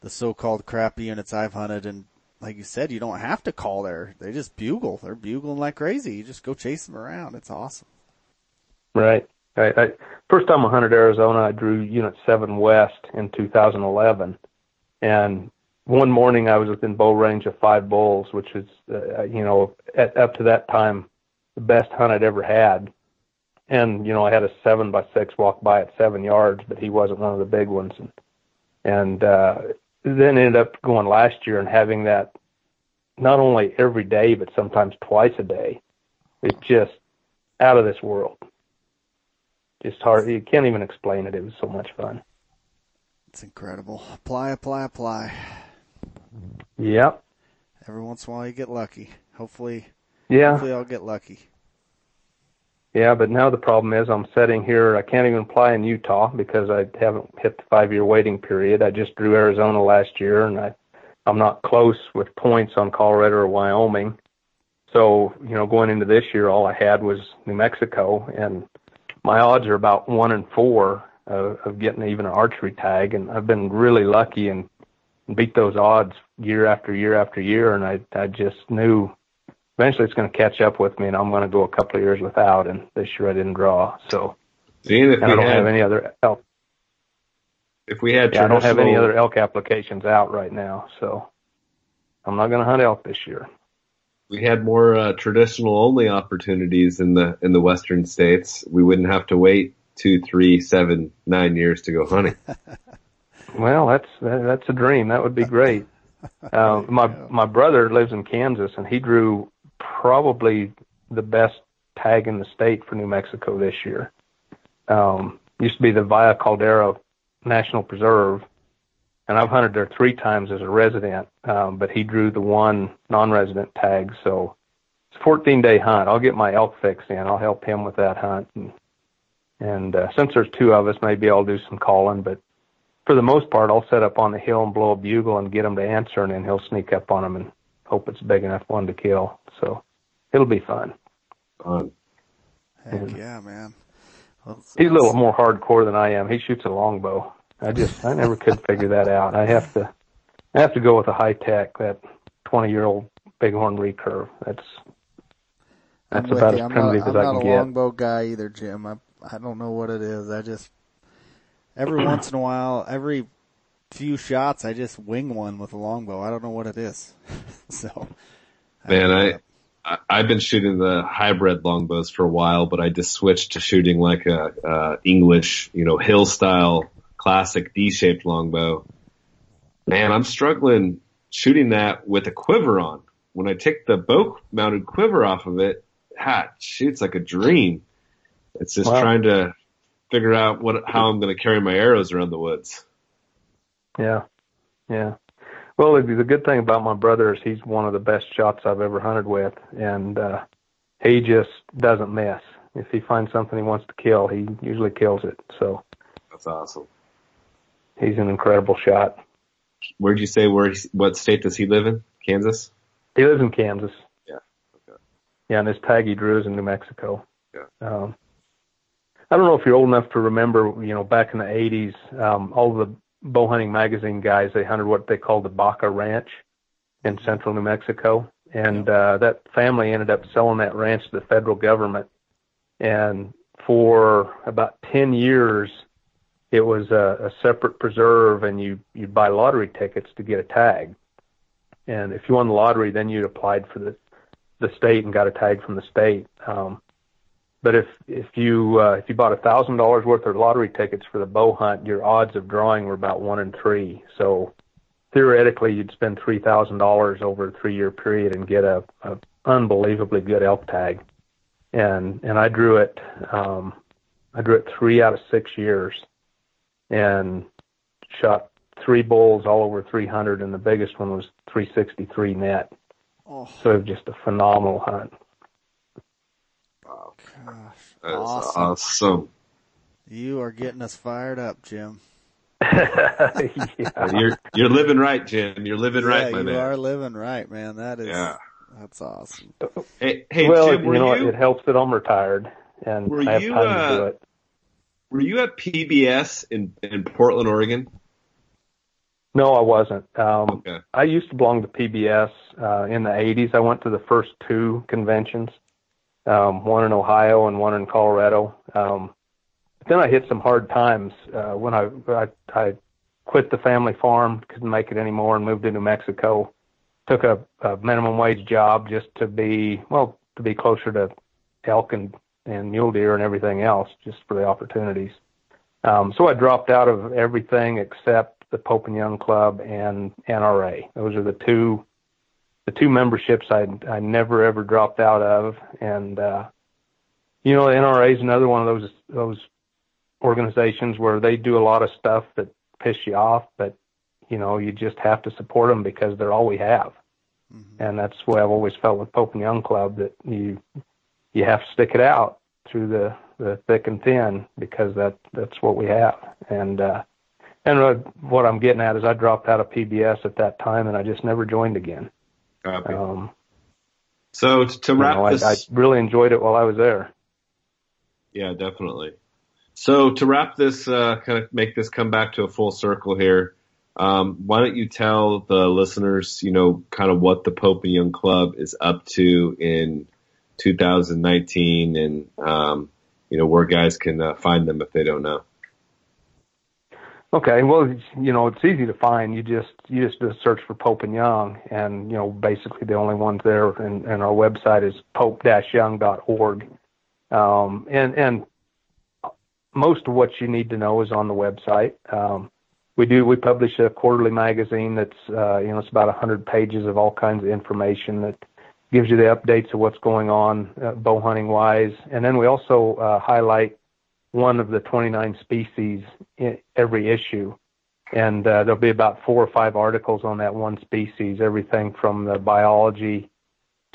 the so-called crappy units I've hunted, and like you said, you don't have to call there. They just bugle. They're bugling like crazy. You just go chase them around. It's awesome. Right. I, I first time I hunted Arizona, I drew Unit Seven West in 2011, and one morning I was within bow range of five bulls, which is, uh, you know, at, up to that time, the best hunt I'd ever had. And you know, I had a seven by six walk by at seven yards, but he wasn't one of the big ones. And and uh, then ended up going last year and having that not only every day, but sometimes twice a day. It's just out of this world just hard. You can't even explain it. It was so much fun. It's incredible. Apply, apply, apply. Yep. Every once in a while you get lucky. Hopefully, yeah. Hopefully I'll get lucky. Yeah, but now the problem is I'm sitting here. I can't even apply in Utah because I haven't hit the five-year waiting period. I just drew Arizona last year, and I, I'm not close with points on Colorado or Wyoming. So you know, going into this year, all I had was New Mexico, and my odds are about one in four of, of getting even an archery tag, and I've been really lucky and beat those odds year after year after year. And I I just knew eventually it's going to catch up with me, and I'm going to go a couple of years without. And this year I didn't draw, so Seeing if I don't had, have any other elk. if we had Yeah, I don't have any other elk applications out right now, so I'm not going to hunt elk this year. we had more uh, traditional only opportunities in the in the western states, we wouldn't have to wait two, three, seven, nine years to go hunting. [laughs] Well, that's that, that's a dream. That would be great. [laughs] Uh, my my brother lives in Kansas, and he drew probably the best tag in the state for New Mexico this year. Um, used to be the Valles Caldera National Preserve, and I've hunted there three times as a resident. Um, but he drew the one non-resident tag, so it's a 14 day hunt. I'll get my elk fix in. I'll help him with that hunt, and and uh, since there's two of us, maybe I'll do some calling, but for the most part, I'll set up on the hill and blow a bugle and get him to answer, and then he'll sneak up on him and hope it's a big enough one to kill. So it'll be fun. Um, Heck yeah, man. Well, it's- He's a little more hardcore than I am. He shoots a longbow. I just I never could figure that out. I have to I have to go with a high tech that 20 year old bighorn recurve. That's I'm that's with about you. as I'm not, primitive I'm as I not can a get. longbow guy either, Jim. I I don't know what it is. I just every once in a while, every few shots, I just wing one with a longbow. I don't know what it is. [laughs] so, Man, I, I I've been shooting the hybrid longbows for a while, but I just switched to shooting like a, uh English, you know, hill style classic D-shaped longbow. Man, I'm struggling shooting that with a quiver on. When I take the bow mounted quiver off of it, ha, it shoots like a dream. It's just Wow. trying to figure out what how I'm going to carry my arrows around the woods. Yeah, yeah. Well, the, the good thing about my brother is he's one of the best shots I've ever hunted with, and uh, he just doesn't miss. If he finds something he wants to kill, he usually kills it. So That's awesome. he's an incredible shot. Where'd you say where? he- What state does he live in? Kansas. He lives in Kansas. Yeah, okay. Yeah, and his tag he drew is in New Mexico. Yeah. Um, I don't know if you're old enough to remember, you know, back in the 80s, um, all the bow hunting magazine guys, they hunted what they called the Baca Ranch in central New Mexico. And uh, that family ended up selling that ranch to the federal government. And for about 10 years, it was a, a separate preserve, and you you'd buy lottery tickets to get a tag. And if you won the lottery, then you'd applied for the the state and got a tag from the state. Um, but if if you uh, if you bought a thousand dollars worth of lottery tickets for the bow hunt, your odds of drawing were about one in three. So theoretically, you'd spend three thousand dollars over a three year period and get a, a unbelievably good elk tag. And and I drew it um, I drew it three out of six years, and shot three bulls all over 300, and the biggest one was 363 net. Oh So just a phenomenal hunt. Wow, gosh, that's awesome. awesome. You are getting us fired up, Jim. [laughs] yeah. You're you're living right, Jim. You're living yeah, right, my you man. are living right, man. That is Yeah. that's awesome. Hey, hey well, Jim, you know, you it helps that I'm retired and Were I have you, time uh, to do it. were you at PBS in in Portland, Oregon? No, I wasn't. Um, Okay. I used to belong to PBS uh, in the 80s. I went to the first two conventions, um, one in Ohio and one in Colorado. Um, but then I hit some hard times uh, when I, I I quit the family farm, couldn't make it anymore, and moved to New Mexico. Took a, a minimum wage job just to be well to be closer to elk and and mule deer and everything else, just for the opportunities. Um, so I dropped out of everything except the Pope and Young Club and NRA. Those are the two the two memberships I I never ever dropped out of. And uh, you know, the NRA is another one of those those organizations where they do a lot of stuff that piss you off, but you know, you just have to support them because they're all we have. Mm-hmm. And that's what I've always felt with Pope and Young Club that you you have to stick it out through the the thick and thin because that that's what we have. And uh and uh, what I'm getting at is I dropped out of PBS at that time and I just never joined again. Copy. Um, so to, to you wrap know, I, I really enjoyed it while I was there. yeah, definitely. So to wrap this, uh, kind of make this come back to a full circle here. Um, why don't you tell the listeners, you know, kind of what the Pope and Young Club is up to in 2019, and um, you know where guys can uh, find them if they don't know. Okay, well, you know, it's easy to find. You just you just search for Pope and Young, and you know, basically the only ones there. And, and our website is pope-young.org. Um, and and most of what you need to know is on the website. Um, we do we publish a quarterly magazine that's uh, you know it's about 100 pages of all kinds of information that gives you the updates of what's going on uh, bow hunting wise, and then we also uh, highlight one of the 29 species every issue. And uh, there'll be about four or five articles on that one species, everything from the biology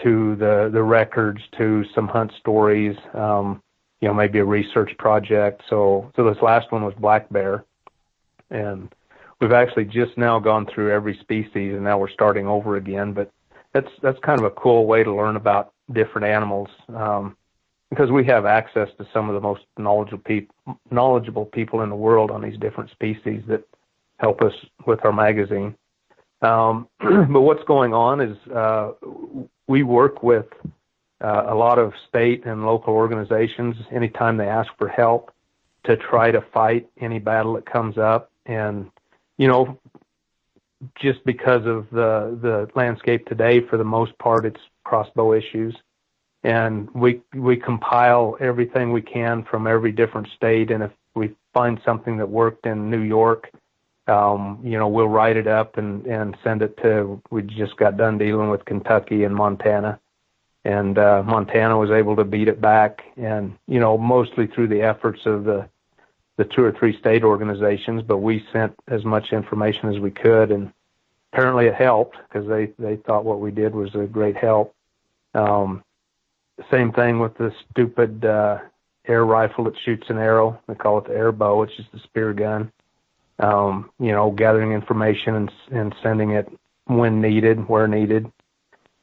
to the, the records to some hunt stories, um, you know, maybe a research project. So, so this last one was black bear. And we've actually just now gone through every species and now we're starting over again. But that's, that's kind of a cool way to learn about different animals. Um, because we have access to some of the most knowledgeable people, knowledgeable people in the world on these different species that help us with our magazine. Um, [clears throat] but what's going on is uh, we work with uh, a lot of state and local organizations anytime they ask for help to try to fight any battle that comes up. And, you know, just because of the, the landscape today, for the most part, it's crossbow issues and we we compile everything we can from every different state. And if we find something that worked in New York um you know we'll write it up and and send it to we just got done dealing with Kentucky and Montana. And uh Montana was able to beat it back. And you know mostly through the efforts of the the two or three state organizations. But we sent as much information as we could. And apparently it helped because they they thought what we did was a great help. Um same thing with the stupid uh, air rifle that shoots an arrow. They call it the air bow. It's just a spear gun. Um, you know, gathering information and and sending it when needed, where needed.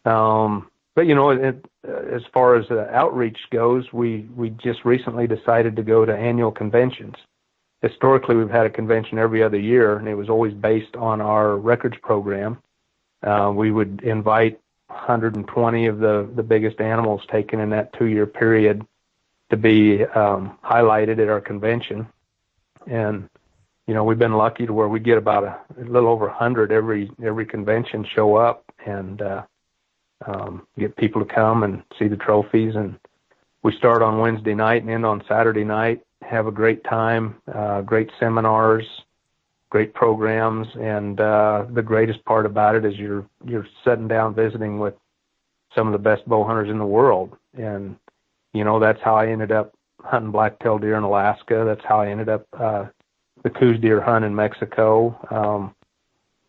Um, but you know, it, as far as uh, outreach goes, we we just recently decided to go to annual conventions. Historically, we've had a convention every other year, and it was always based on our records program. Uh, we would invite 120 of the the biggest animals taken in that two year period to be um, highlighted at our convention, and you know we've been lucky to where we get about a, a little over 100 every every convention show up and uh, um, get people to come and see the trophies, and we start on Wednesday night and end on Saturday night. Have a great time, uh, great seminars, great programs, and uh, the greatest part about it is you're you're sitting down visiting with some of the best bow hunters in the world, and you know that's how I ended up hunting black-tailed deer in Alaska. That's how I ended up uh, the Coues deer hunt in Mexico. Um,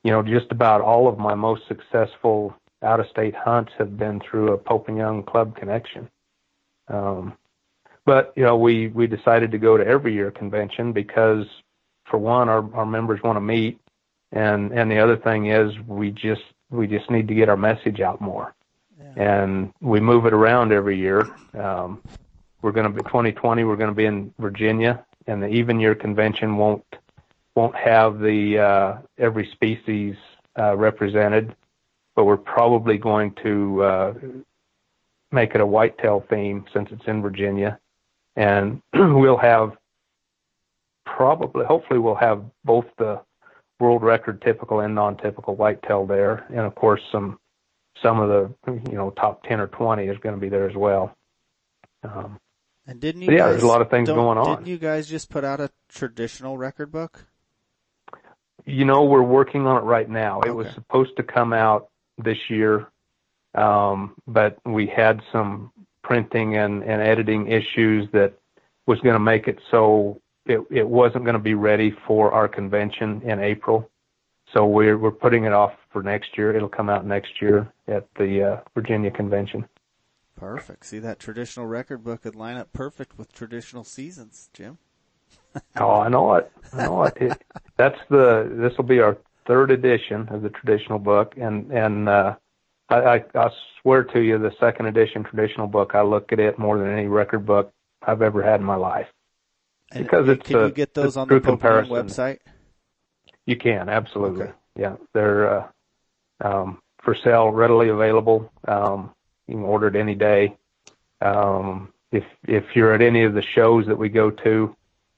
you know, just about all of my most successful out-of-state hunts have been through a Pope and Young Club connection. Um, but you know, we we decided to go to every year convention because for one, our our members want to meet, and and the other thing is we just we just need to get our message out more, yeah. and we move it around every year. Um, we're going to be 2020. We're going to be in Virginia, and the even year convention won't won't have the uh, every species uh, represented, but we're probably going to uh, make it a whitetail theme since it's in Virginia, and [clears throat] we'll have probably, hopefully, we'll have both the world record typical and non-typical whitetail there, and of course some some of the you know top ten or twenty is going to be there as well. Um, and didn't you? Yeah, guys, there's a lot of things going on. Didn't you guys just put out a traditional record book? You know, we're working on it right now. Okay. It was supposed to come out this year, um, but we had some printing and, and editing issues that was going to make it so it, it wasn't going to be ready for our convention in April. So we're we're putting it off for next year. It'll come out next year at the uh, Virginia convention. Perfect. See that traditional record book would line up perfect with traditional seasons, Jim. [laughs] oh, I know it. I know it. it that's the. This will be our third edition of the traditional book, and and uh, I, I, I swear to you, the second edition traditional book, I look at it more than any record book I've ever had in my life. And because it's can a, you get those on the comparison website? You can absolutely. Okay. Yeah, they're uh, um, for sale, readily available. Um, you can order it any day. Um, if if you're at any of the shows that we go to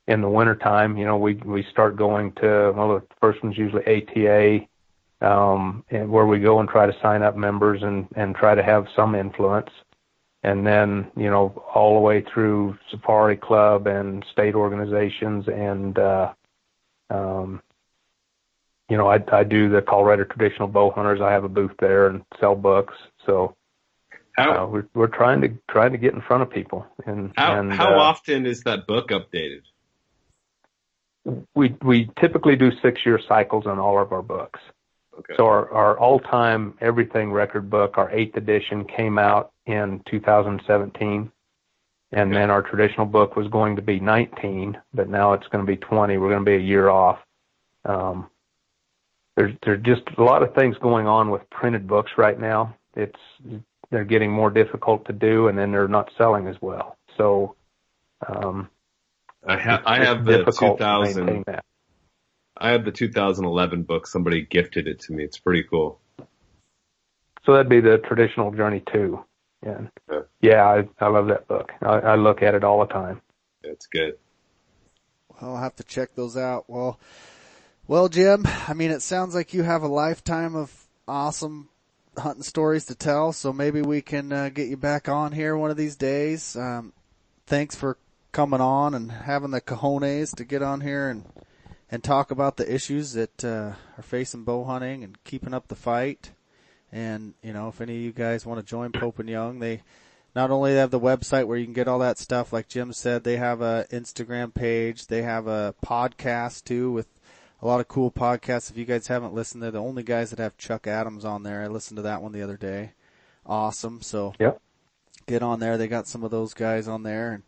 in the wintertime, you know, we we start going to well, the first one's usually ATA, um, and where we go and try to sign up members and and try to have some influence and then you know all the way through Safari Club and state organizations and uh, um, you know I, I do the Colorado Traditional Bow Hunters. I have a booth there and sell books. So how, uh, we're we're trying to trying to get in front of people. And how and, how uh, often is that book updated? We we typically do six year cycles on all of our books. Okay. So our, our all time everything record book, our eighth edition, came out in 2017. And then our traditional book was going to be 19, but now it's going to be 20. We're going to be a year off. Um, there's there's just a lot of things going on with printed books right now. It's they're getting more difficult to do, and then they're not selling as well. So um, I have I have the 2000. I have the 2011 book. Somebody gifted it to me. It's pretty cool. So that'd be the traditional journey too. And yeah, yeah I, I love that book. I, I look at it all the time. It's good. Well, I'll have to check those out. Well, well, Jim, I mean, it sounds like you have a lifetime of awesome hunting stories to tell. So maybe we can uh, get you back on here one of these days. Um, thanks for coming on and having the cojones to get on here and and talk about the issues that uh, are facing bow hunting and keeping up the fight. And you know, if any of you guys want to join Pope and Young, they not only have the website where you can get all that stuff, like Jim said, they have a Instagram page, they have a podcast too with a lot of cool podcasts. If you guys haven't listened, they're the only guys that have Chuck Adams on there. I listened to that one the other day. Awesome. So yep. get on there. They got some of those guys on there and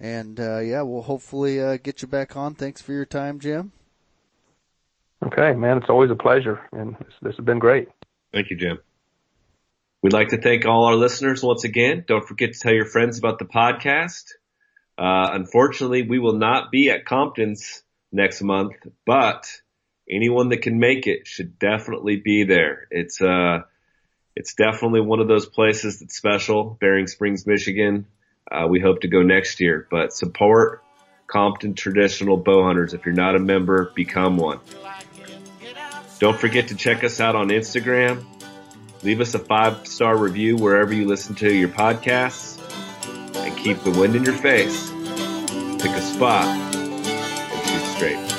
and uh, yeah, we'll hopefully uh, get you back on. Thanks for your time, Jim. Okay, man, it's always a pleasure, and this, this has been great. Thank you, Jim. We'd like to thank all our listeners once again. Don't forget to tell your friends about the podcast. Uh, unfortunately, we will not be at Compton's next month, but anyone that can make it should definitely be there. It's uh, it's definitely one of those places that's special. Berrien Springs, Michigan. Uh, we hope to go next year, but support Compton Traditional Bow Hunters. If you're not a member, become one. Don't forget to check us out on Instagram. Leave us a five star review wherever you listen to your podcasts. And keep the wind in your face. Pick a spot and shoot straight.